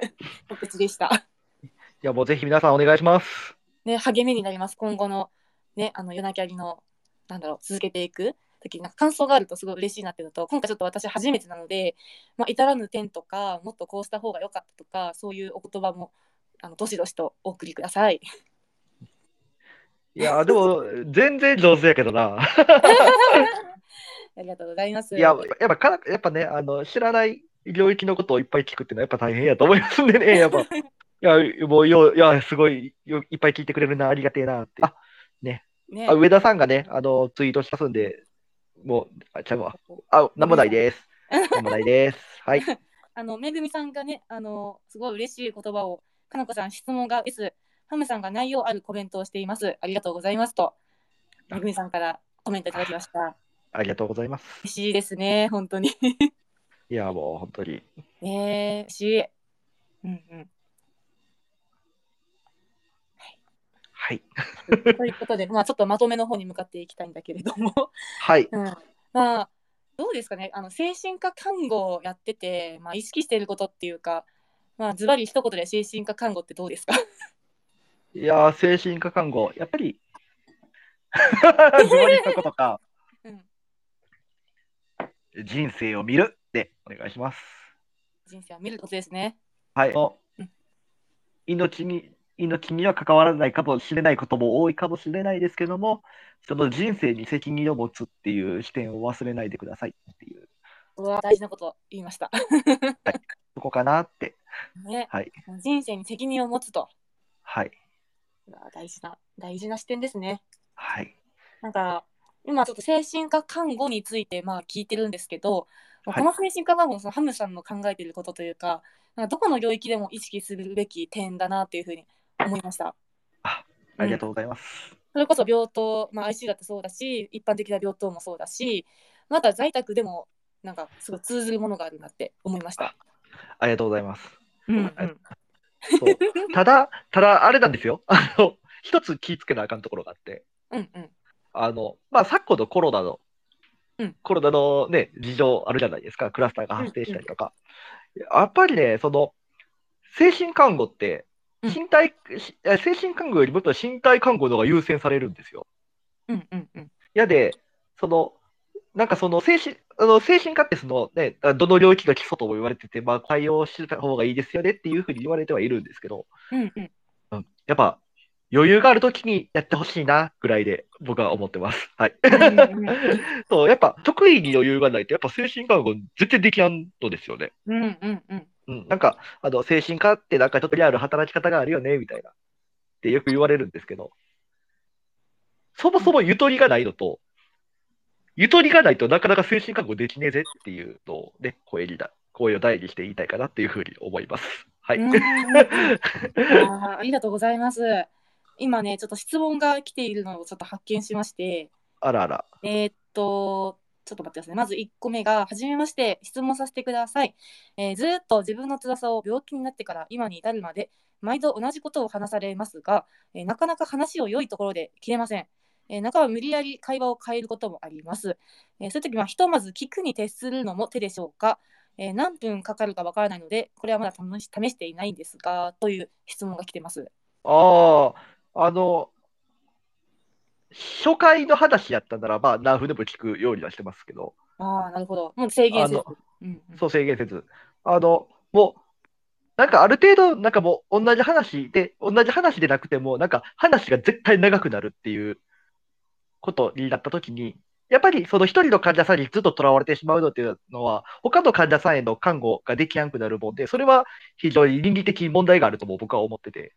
<laughs> 告知でした。いや、もうぜひ皆さんお願いします。ね、励みになります。今後の、ね、あの、夜なきゃりの、なんだろう、続けていく時なんか感想があるとすごい嬉しいなっていうのと、今回ちょっと私初めてなので、まあ、至らぬ点とか、もっとこうした方が良かったとか、そういうお言葉も、あの、どしどしとお送りください。いや、でも、全然上手やけどな。<laughs> ありがとうございます。いや、やっぱか、やっぱね、あの、知らない領域のことをいっぱい聞くっていうのはやっぱ大変やと思いますんでね、<laughs> やっぱ。いや、もうよ、いや、すごいよ、いっぱい聞いてくれるな、ありがてえなって。あ、ねあ上田さんがね、あの、ツイートしますんで、もう、あ、ちゃうわ。あ、なんもないです。なんもないです。はい。<laughs> あの、めぐみさんがね、あの、すごい嬉しい言葉を、かなこさん質問が S、ハムさんが内容あるコメントをしています。ありがとうございますと、めぐみさんからコメントいただきました。ありがとうございます。嬉しいですね、本当に。いや、もう本当に。ねえ、嬉しい。うんうん。はい。ということで、まあ、ちょっとまとめの方に向かっていきたいんだけれども、はい。うん、まあ、どうですかね、あの精神科看護をやってて、まあ、意識していることっていうか、まあ、ズバリ一言で精神科看護ってどうですか？いやー、精神科看護、やっぱり、<laughs> ズバリしたことか、うん、人生を見るでお願いします。人生を見ることですね。はい。もううん命に、命には関わらないかもしれないことも多いかもしれないですけども、その人生に責任を持つっていう視点を忘れないでくださいっていう、うわ大事なこと言いました。そこかなって。ね、はい。人生に責任を持つと。はい。大事な、大事な視点ですね。はい。なんか、今ちょっと精神科看護についてまあ聞いてるんですけど、まあはいこの精神科看護のそのハムさんの考えていることというか、なんかどこの領域でも意識するべき点だなっていうふうに思いました。ありがとうございます。それこそ病棟、まあ、IC だってそうだし、一般的な病棟もそうだし、また在宅でもなんかすごい通ずるものがあるなって思いました。ありがとうございます。うんうんそうただ、ただ、あれなんですよ。あの、一つ気ぃつけなあかんところがあって、うんうんあの、まあ、昨今のコロナの、うんコロナのね、事情あるじゃないですか。クラスターが発生したりとか。やっぱりね、その、精神看護って、うん身体、しえ精神看護よりもっと身体看護の方が優先されるんですよ。うんうんうんやで、その、なんかその精神、あの精神科ってそのね、あどの領域が基礎とも言われてて、まあ対応してた方がいいですよねっていうふうに言われてはいるんですけど、うんうんうん、やっぱ余裕があるときにやってほしいなぐらいで僕は思ってます。はい。<laughs> そう、やっぱ得意に余裕がないと、やっぱ精神看護絶対できやんのですよね。うんうんうんうん、なんか、あの、精神科ってなんかちょっとリアル働き方があるよね、みたいな。ってよく言われるんですけど、そもそもゆとりがないのと、ゆとりがないとなかなか精神看護できねえぜっていうのをね、声にだ、声を大にして言いたいかなっていうふうに思います。はい。あーありがとうございます。今ね、ちょっと質問が来ているのをちょっと発見しまして、あらあら。えーっと、ちょっと待ってください。まず1個目が、はじめまして、質問させてください。えーずーっと自分の辛さを病気になってから今に至るまで、毎度同じことを話されますが、えーなかなか話を良いところで切れません。えー中は無理やり会話を変えることもあります。えーそういう時はひとまず聞くに徹するのも手でしょうか。えー何分かかるかわからないので、これはまだ試し試していないんですが、という質問が来てます。ああ、あの、初回の話やったならば、何分でも聞くようにはしてますけど、ああ、なるほど。もう制限せずうんそう制限せず。あの、もう、なんかある程度、なんかもう同じ話で、同じ話でなくても、なんか話が絶対長くなるっていうことになったときに、やっぱりその一人の患者さんにずっととらわれてしまうのっていうのは、他の患者さんへの看護ができなくなるもんで、それは非常に倫理的に問題があるとも僕は思ってて。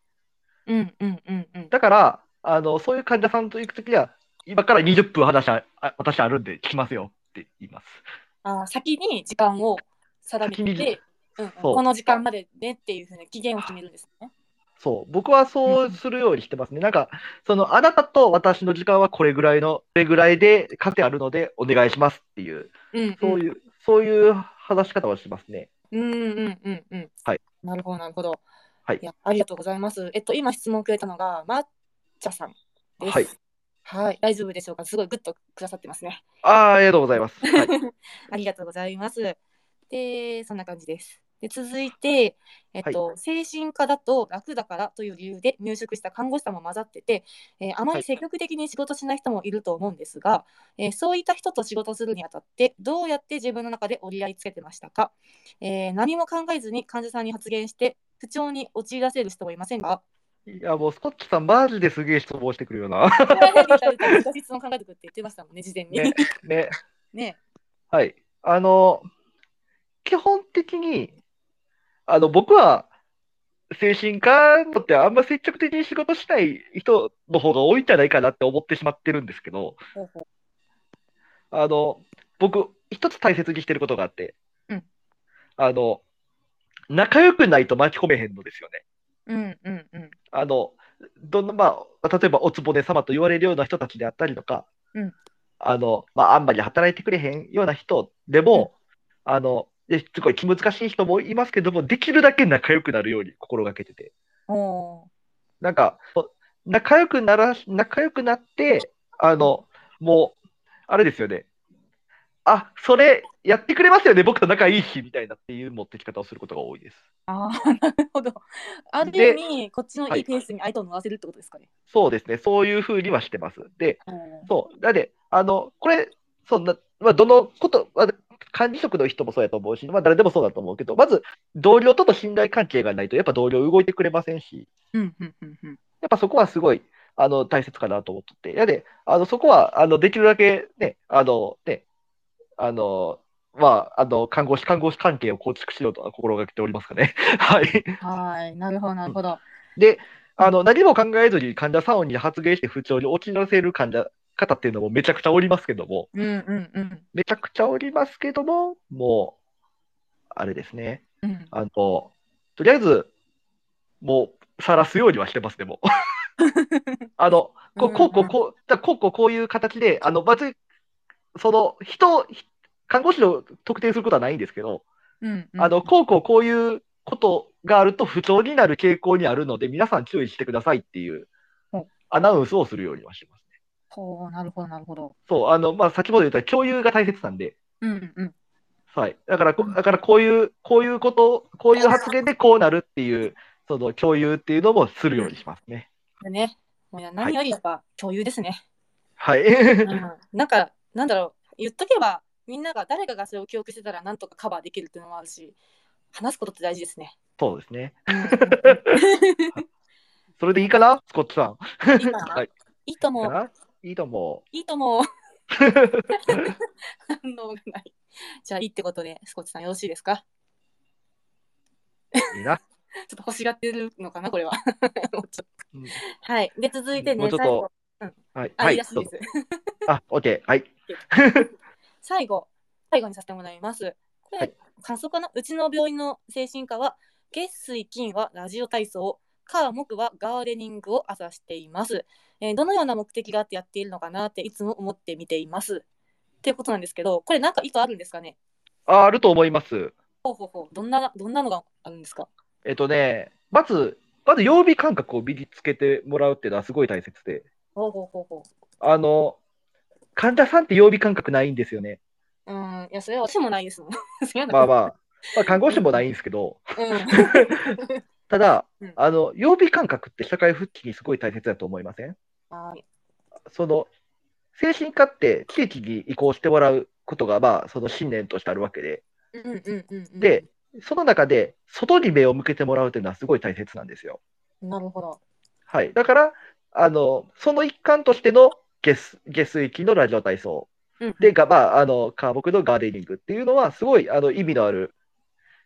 うんうんうんうん。だから、あの、そういう患者さんと行くときには、今から20分話あ、あ私あるんで聞きますよって言います。あー先に時間を定めて、うんうんこの時間までねっていうふうに期限を決めるんですね。そう、僕はそうするようにしてますね。なんか、その、あなたと私の時間はこれぐらいの、これぐらいで確定あるのでお願いしますっていう、うんそういう、そういう話し方をしますね。うんうんうんうんうん。はい。なるほどなるほど。はいやありがとうございます。えっと今質問をくれたのが抹茶さんです。はい。はい、大丈夫でしょうか？すごいグッとくださってますね。ああ、ありがとうございます。はい。<laughs> ありがとうございます。で、そんな感じです。で続いて、えっと精神科だと楽だからという理由で入職した看護師さんも混ざってて、えーあまり積極的に仕事しない人もいると思うんですが、えーそういった人と仕事するにあたってどうやって自分の中で折り合いつけてましたか、えー何も考えずに患者さんに発言して不調に陥らせる人もいませんか？いや、もう、スコッチさん、マジですげえ質問してくるよな。質問考えてくって言ってましたもんね、事前に。ね、ね。ねはい。あの、基本的に、あの、僕は、精神科のってあんま積極的に仕事しない人の方が多いんじゃないかなって思ってしまってるんですけど、あの、僕、一つ大切にしてることがあって、うん。あの、仲良くないと巻き込めへんのですよね。うんうんうん。あの、どんな、まあ、例えばおつぼね様と言われるような人たちであったりとか、うん。あの、まあ、あんまり働いてくれへんような人でも、あの、ですごい気難しい人もいますけども、できるだけ仲良くなるように心がけてて。なんか、仲良くなら、仲良くなって、あの、もう、あれですよね。あ、それ、やってくれますよね、僕と仲いいし、みたいなっていう持ってき方をすることが多いです。ああ、なるほど。ある意味、こっちのいいペースに相手を乗らせるってことですかね。そうですね、そういうふうにはしてます。で、うんそう。だって、あの、これ、そんな、まあ、どのこと、まあ、管理職の人もそうやと思うし、まあ、誰でもそうだと思うけど、まず、同僚との信頼関係がないと、やっぱ同僚動いてくれませんし、うんうんうんうんやっぱそこはすごい、あの、大切かなと思ってて、やで、あの、そこは、あの、できるだけね、あの、ね、あの、まあ、あの、看護師、看護師関係を構築しようとは心がけておりますかね。<laughs> はい。はい、なるほど、なるほど。で、あの、何も考えずに患者さんに発言して不調に陥らせる患者方っていうのもめちゃくちゃおりますけども、うんうんうんめちゃくちゃおりますけども、もう、あれですね。うん。あの、とりあえず、もう、晒すようにはしてますね、もう。<laughs> あの、こう、こう、こう、こう、じゃあこう、こう、こういう形で、あの、まず、その、人、ひ看護師を特定することはないんですけど、うんうんあの、こうこうこういうことがあると不調になる傾向にあるので、皆さん注意してくださいっていうアナウンスをするようにはしてますね。ほう、なるほど、なるほど。そう、あの、まあ、先ほど言った共有が大切なんで、うんうん。はい。だから、こだからこういう、こういうこと、こういう発言でこうなるっていう、その共有っていうのもするようにしますね。でね、もうや何よりやっぱ共有ですね。はい。うん、<laughs> なんか、なんだろう、言っとけば、みんなが誰かがそれを記憶してたら、なんとかカバーできるっていうのもあるし、話すことって大事ですね。そうですね。<laughs> それでいいかな？スコットさん。いいかな？はい。いいと思う。いいと思いいと思う。反応がない。じゃあ、いいってことで、スコッチさんよろしいですか？う。いいな。ちょっと欲しがってるのかな、これは。もうんはい。で、続いてね、もうちょっとはい。あ、、はいいいらしいです。あ、OK。はい。<laughs> 最後、最後にさせてもらいます。これ、はい観測かなうちの病院の精神科は、月水金はラジオ体操、火木はガーデニングを朝しています、えーどのような目的があってやっているのかなっていつも思って見ています。っていうことなんですけど、これなんか意図あるんですかね？ああると思います。ほうほうほう。どんな、どんなのがあるんですか？えっとね、まず、まず曜日感覚を身につけてもらうっていうのはすごい大切で、ほうほうほうほあの、患者さんって曜日感覚ないんですよね。う。うん、いや、それは私もないですもん。<laughs> まあまあ、まあ、看護師もないんですけど、うん。<laughs> ただうん、あの、曜日感覚って社会復帰にすごい大切だと思いません？はい。その、精神科って地域に移行してもらうことが、まあ、その信念としてあるわけで。で、その中で、外に目を向けてもらうというのはすごい大切なんですよ。なるほど。はい。だから、あの、その一環としての下水下水期のラジオ体操うんで、が、まあ、あの、科目のガーデニングっていうのは、すごい、あの、意味のある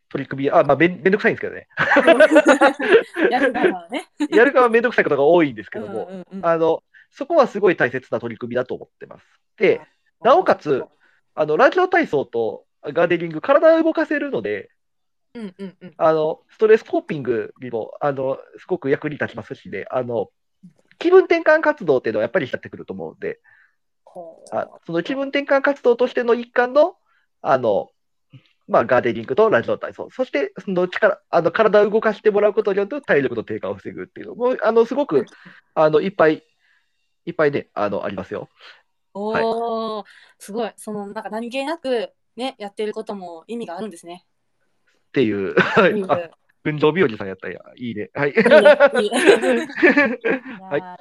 取り組み、あ、まあ、めん、めんどくさいんですけどね。<laughs> やるからね。<laughs> やる側はめんどくさいことが多いんですけども、うんうんうんあの、そこはすごい大切な取り組みだと思ってます。で、なおかつ、あの、ラジオ体操とガーデニング、体を動かせるので、うんうんうん。あの、ストレスコーピングにも、あの、すごく役に立ちますしね、あの、気分転換活動っていうのはやっぱりやってくると思うんで、あその気分転換活動としての一環の、あの、まあ、ガーデニングとラジオ体操、そして、その力、あの、体を動かしてもらうことによって体力の低下を防ぐっていうのも、あの、すごく、あの、いっぱい、いっぱいね、あの、ありますよ。おー、すごい。その、なんか何気なく、ね、やってることも意味があるんですね。っていう、はいいいねあ、群青日和さんやったんや。いいね。<laughs> はい。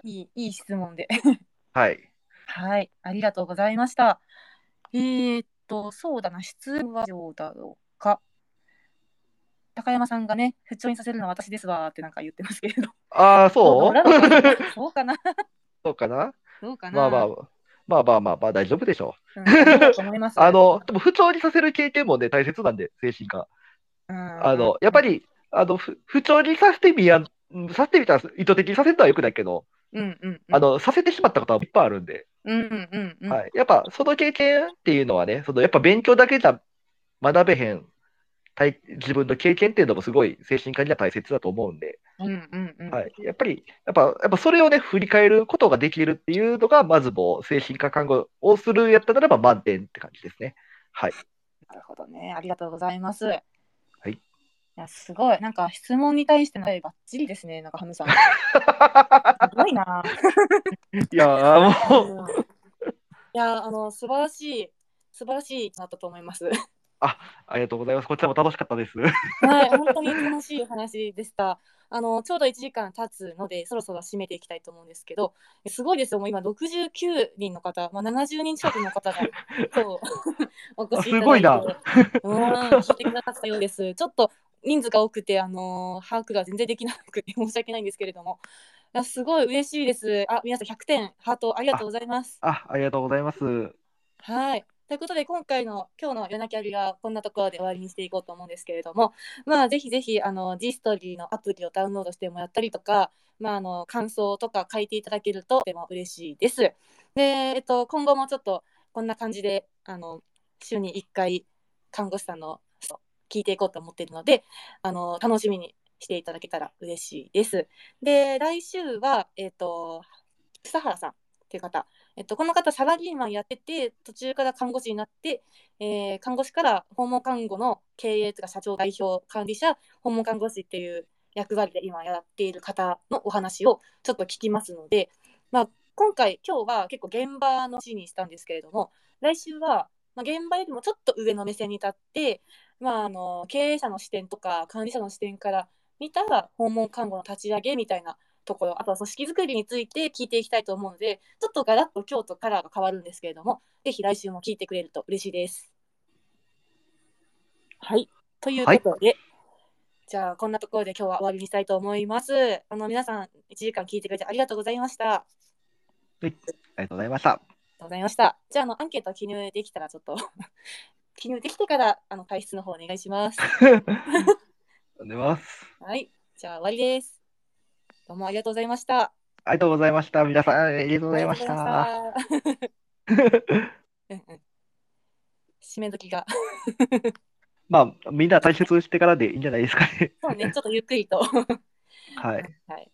いい、いい質問で。はい。はい、ありがとうございました。えー、っと、そうだな、質問はどうだろうか。高山さんがね、不調にさせるのは私ですわーってなんか言ってますけれど。ああ、そう？そうかな <laughs> そうかな？どうかなまあまあ、まあまあまあまあ大丈夫でしょうん大丈夫だと思いますう。<laughs> あの、でも不調にさせる経験もね、大切なんで、精神科。うんあの、やっぱり、あの、ふ不調にさせてみやん、うんさせてみたら意図的にさせるのはよくないけど、うんうんうん。あの、させてしまったことはいっぱいあるんで、うんうんうんうん。はい。やっぱ、その経験っていうのはね、その、やっぱ勉強だけじゃ学べへん、体自分の経験っていうのもすごい精神科には大切だと思うんで、うんうんうん。はい。やっぱり、やっぱ、やっぱそれをね、振り返ることができるっていうのが、まずもう精神科看護をするやったならば満点って感じですね。はい。なるほどね。ありがとうございます。はいいや、すごい。なんか質問に対してのばっちりですね、なんかハムさん。<laughs> すごいな。いやーもう、うんいや、あの、素晴らしい、素晴らしいなったと思います。ありがとうございます。こちらも楽しかったです。はい、本当に楽しいお話でした。あの、ちょうど1時間経つので、そろそろ締めていきたいと思うんですけど、すごいですよ。もう今69人の方、まあ、70人近くの方が、<laughs> そう、<laughs> お越しいただいて。すごいなうん、聞いてくださったようです。ちょっと人数が多くて、あの把握が全然できなくて <laughs> 申し訳ないんですけれども、すごい嬉しいです。あ、皆さん100点、ハートありがとうございます。あ、ありがとうございます。はい。ということで、今回の今日の夜なきゃりはこんなところで終わりにしていこうと思うんですけれども、まあ、ぜひぜひ、あの、G ストーリーのアプリをダウンロードしてもらったりとか、まあ、あの、感想とか書いていただけるととても嬉しいです。で、えっと、今後もちょっとこんな感じで、あの、週に1回、看護師さんの聞いていこうと思っているので、あの、楽しみにしていただけたら嬉しいです。で、来週は、えっと、草原さんっていう方、えっと、この方、サラリーマンやってて、途中から看護師になって、えー看護師から訪問看護の経営とか社長代表、管理者、訪問看護師っていう役割で今やっている方のお話をちょっと聞きますので、まあ、今回、今日は結構現場の話にしたんですけれども、来週は、まあ、現場よりもちょっと上の目線に立って、まあ、あの経営者の視点とか管理者の視点から見たら訪問看護の立ち上げみたいなところ、あとは組織づくりについて聞いていきたいと思うので、ちょっとガラッと今日とカラーが変わるんですけれども、ぜひ来週も聞いてくれると嬉しいです。はい。ということで、じゃあこんなところで今日は終わりにしたいと思います。あの皆さん、1時間聞いてくれてありがとうございました。ありありがとうございました。がとうございました。じゃあ、あのアンケート記入できたら、ちょっと記入できてからあの退出の方お願いします。ありがとうございます。はい。じゃあ終わりです。どうもありがとうございました。ありがとうございました。皆さん、ありがとうございました。<laughs> 締め時が。<laughs> まあ、みんな大切してからでいいんじゃないですかね。そうね、<laughs> ちょっとゆっくりと。はい。はい。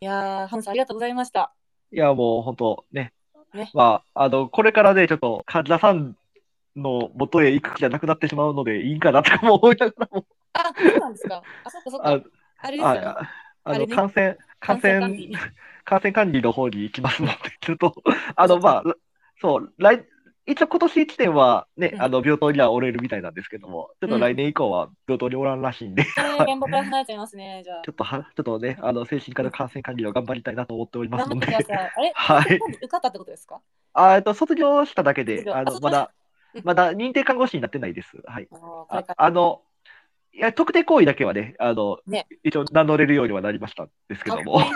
いやー、ハムさんありがとうございました。いや、もう本当ね。ねまあ、あの、これからね、ちょっと患者さんの元へ行く気じゃなくなってしまうので、いいんかなとかも思いながらも、あ、そうなんですか。あ、そっかそっあか。あれですよ。ね。ああの、感染、感染、管理。感染管理の方に行きますので、ちょっと、<laughs> あの、まあ、そう、来、一応今年1年はね、うん。あの、病棟にはおれるみたいなんですけども、ちょっと来年以降は病棟におらんらしいんで、えー、現場から離れちゃいますね、<laughs> じゃあ。ちょ。っとは、ちょっとね、あの、精神科の感染管理を頑張りたいなと思っております頑張ので、ってください。あれはい受かったってことですか？あえっと、卒業しただけで、あの、まだうん、<laughs> まだ認定看護師になってないです。はい。ああの、いや、特定行為だけはね、あの、ね一応名乗れるようにはなりましたんですけかども。<laughs> <laughs>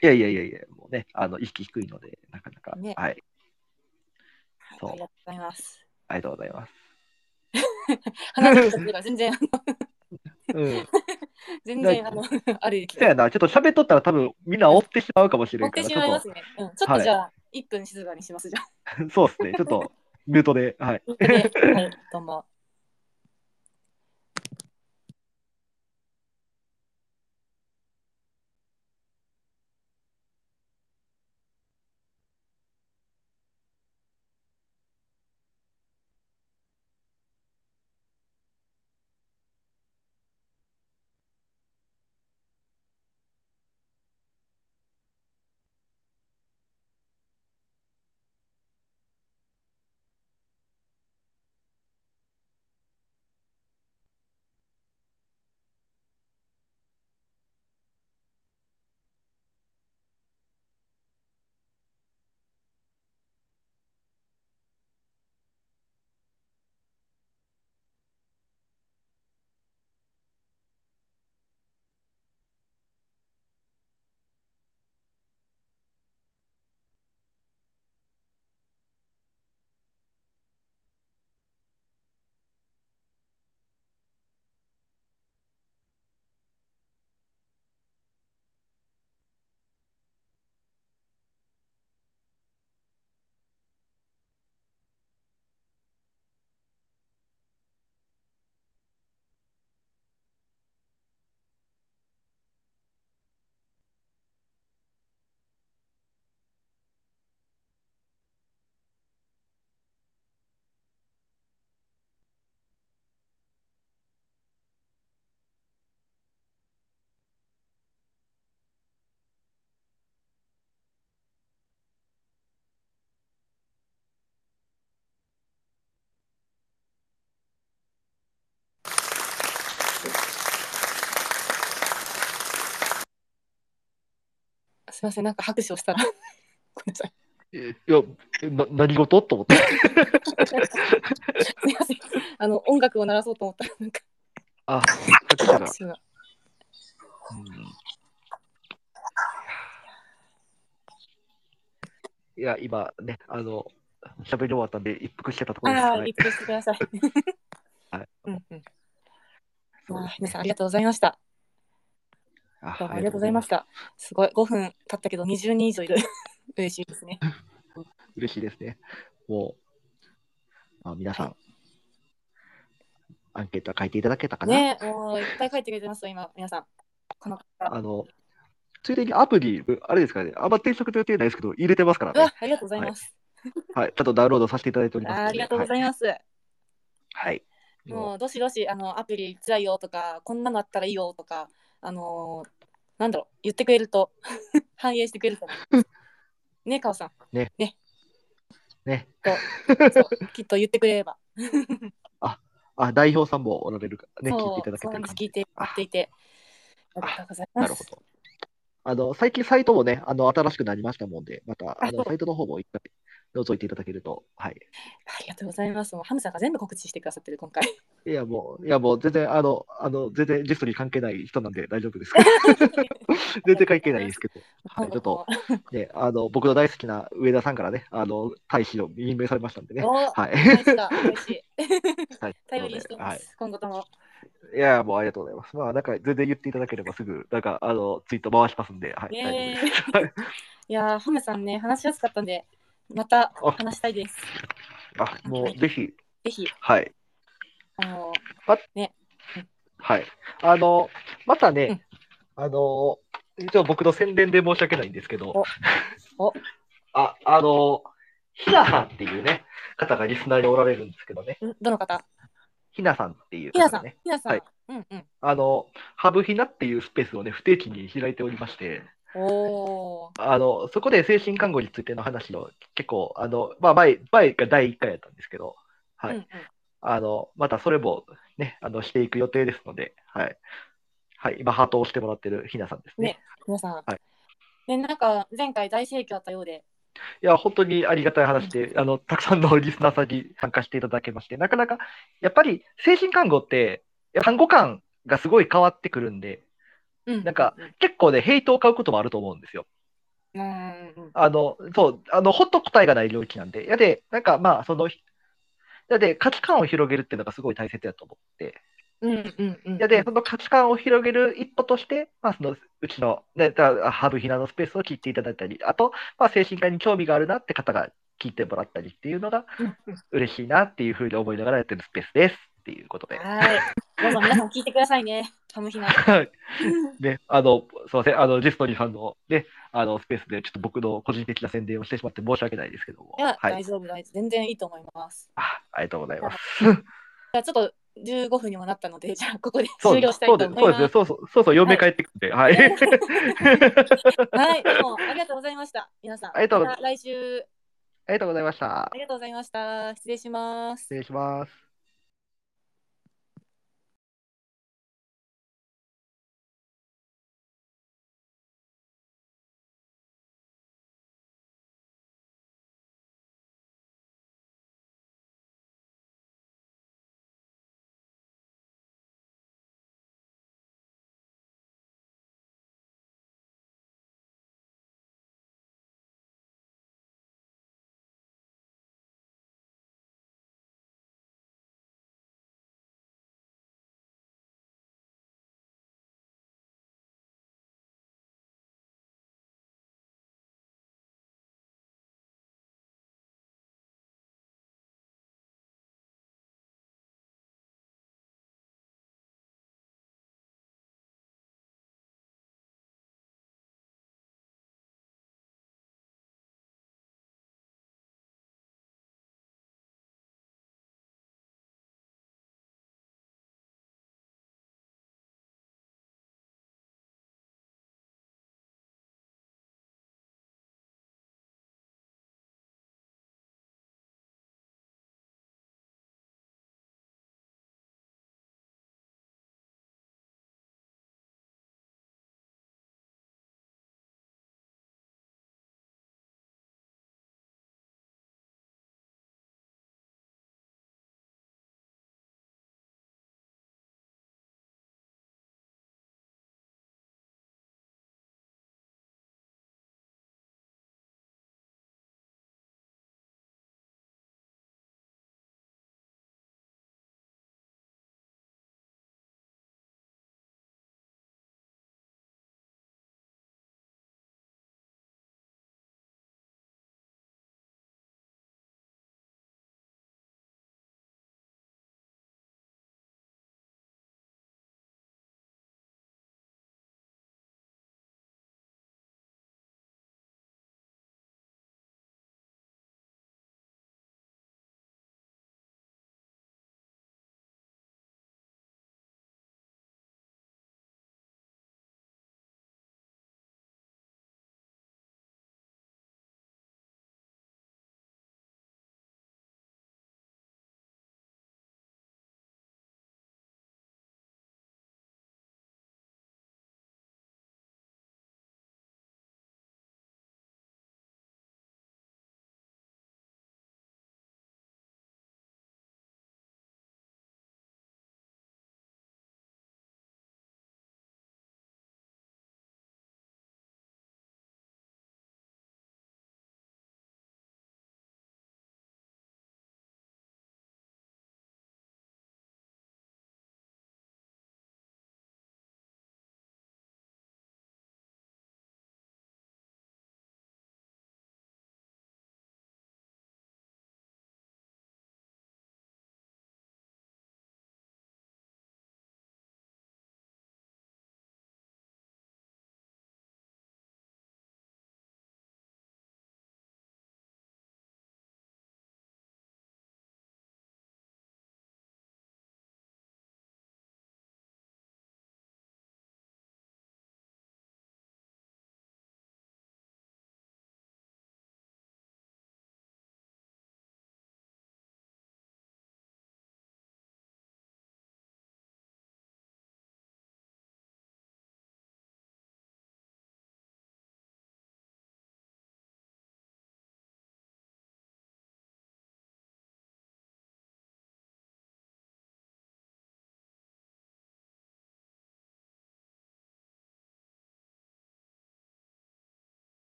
いやいやいやいや、もうね、あの、意識低いので、なかなか、ねはい。そうありがとうございます。ありがとうございます。話したら全然、あのうん。全然、あの、あるそうやな、ちょっと喋っとったら多分みんな追ってしまうかもしれんから、てしまいますね。うん、ちょっとじゃあ、1分静かにしますじゃあ。と、<laughs> そうですね、ちょっと、ミュートで、はい。はい、どうも。すみません、なんか拍手をしたら。<laughs> ごめんなさい。いや、えな何事？と思って。<laughs> すみません。あの、音楽を鳴らそうと思ったら、なんか、あ。拍手が。うんいや、今ね、あの、喋り終わったんで、一服してたところです。ああ、はいリップしてください。<laughs> はいうんうん。そうですねあー皆さんありがとうございました。あありがとうございました。すごい、5分経ったけど20人以上いる。<laughs> 嬉しいですね。嬉しいですね。もう、あ皆さん、アンケートは書いていただけたかな、ねもういっぱい書いてくれてますよ、今、皆さん。この方。あの、ついでにアプリ、あれですかね、あんま転職の予定ないですけど、入れてますからね。、ありがとうございます。はい。ちょっとダウンロードさせていただいております。あーありがとうございます。はい。はい。ももうどしどしあのアプリ辛いよとかこんなのあったらいいよとかあのーなんだろう言ってくれると <laughs> 反映してくれると思う。ねカオさんうね。そうきっと言ってくれれば。<laughs> あ、代表さんもおられるからね、聞いていただけてる聞いてもらっていてありがとうございます。なるほど。あの、最近サイトもね、あの、新しくなりましたもんで、また、あの、サイトの方も一回覗いていただけると、はい。ありがとうございます。もうハムさんが全部告知してくださってる今回。いや、もう、いや、もう、全然、あの、あの、全然、ジェストに関係ない人なんで大丈夫です。<laughs> 全然関係ないですけど、はい、ちょっと、ね、あの、僕の大好きな上田さんからね、あの、大使を任命されましたんでね。おはい。はい。頼りにしてます、はい。今後とも。いや、もうありがとうございます。まあ、なんか、全然言っていただければすぐ、なんか、あの、ツイート回しますんで、はい。いやーハムさんね話しやすかったんでまた話したいです。あ、もう、ぜひ、ぜひ。はい。あのはい。あの、またね、あの、一応僕の宣伝で申し訳ないんですけど。お。お、あ、あの、ひなさんっていうね、方がリスナーにおられるんですけどね、んどの方？ひなさんっていうひなさん。ひなさん、はい。うんうん。あの、ハブひなっていうスペースをね、不定期に開いておりまして、おー。あの、そこで精神看護についての話の結構、あの、まあ前、前が第1回やったんですけど、はい。うんうんあの、またそれもね、あの、していく予定ですので、はい。はい、今、ハートを押してもらってるひなさんですね。ね皆さん。はいね、なんか前回大盛況だったようで。いや、本当にありがたい話で、あの、たくさんのリスナーさんに参加していただけまして、なかなか、やっぱり精神看護って、看護官がすごい変わってくるんで、うんなんか、結構ね、ヘイトを買うこともあると思うんですよ。あの、そう、あの、ほっと答えがない領域なんで。やで、なんかまあ、その、やで、価値観を広げるっていうのがすごい大切だと思って。うんうんうん。やで、その価値観を広げる一歩として、まあ、その、うちの、ね、だハブヒナのスペースを聞いていただいたり、あと、まあ、精神科に興味があるなって方が聞いてもらったりっていうのが嬉しいなっていうふうに思いながらやってるスペースですっていうことで。はい。どうぞ皆さん聞いてくださいね。ハムヒ。<laughs> ね、あの、すいません、あの、ジェストニーさんのね、あの、スペースでちょっと僕の個人的な宣伝をしてしまって申し訳ないですけども。いや、はい。大丈夫、大丈夫。全然いいと思います。あありがとうございます。じゃあちょっと15分にもなったので、じゃあここで終了したいと思います。ですそうですね。そうそう、そうそう、嫁帰ってくんで。はい。はい、<laughs> どうもありがとうございました。皆さん。ありがとうございまた来週ありがとうございましたあ。りがとうございました。失礼します失。礼します。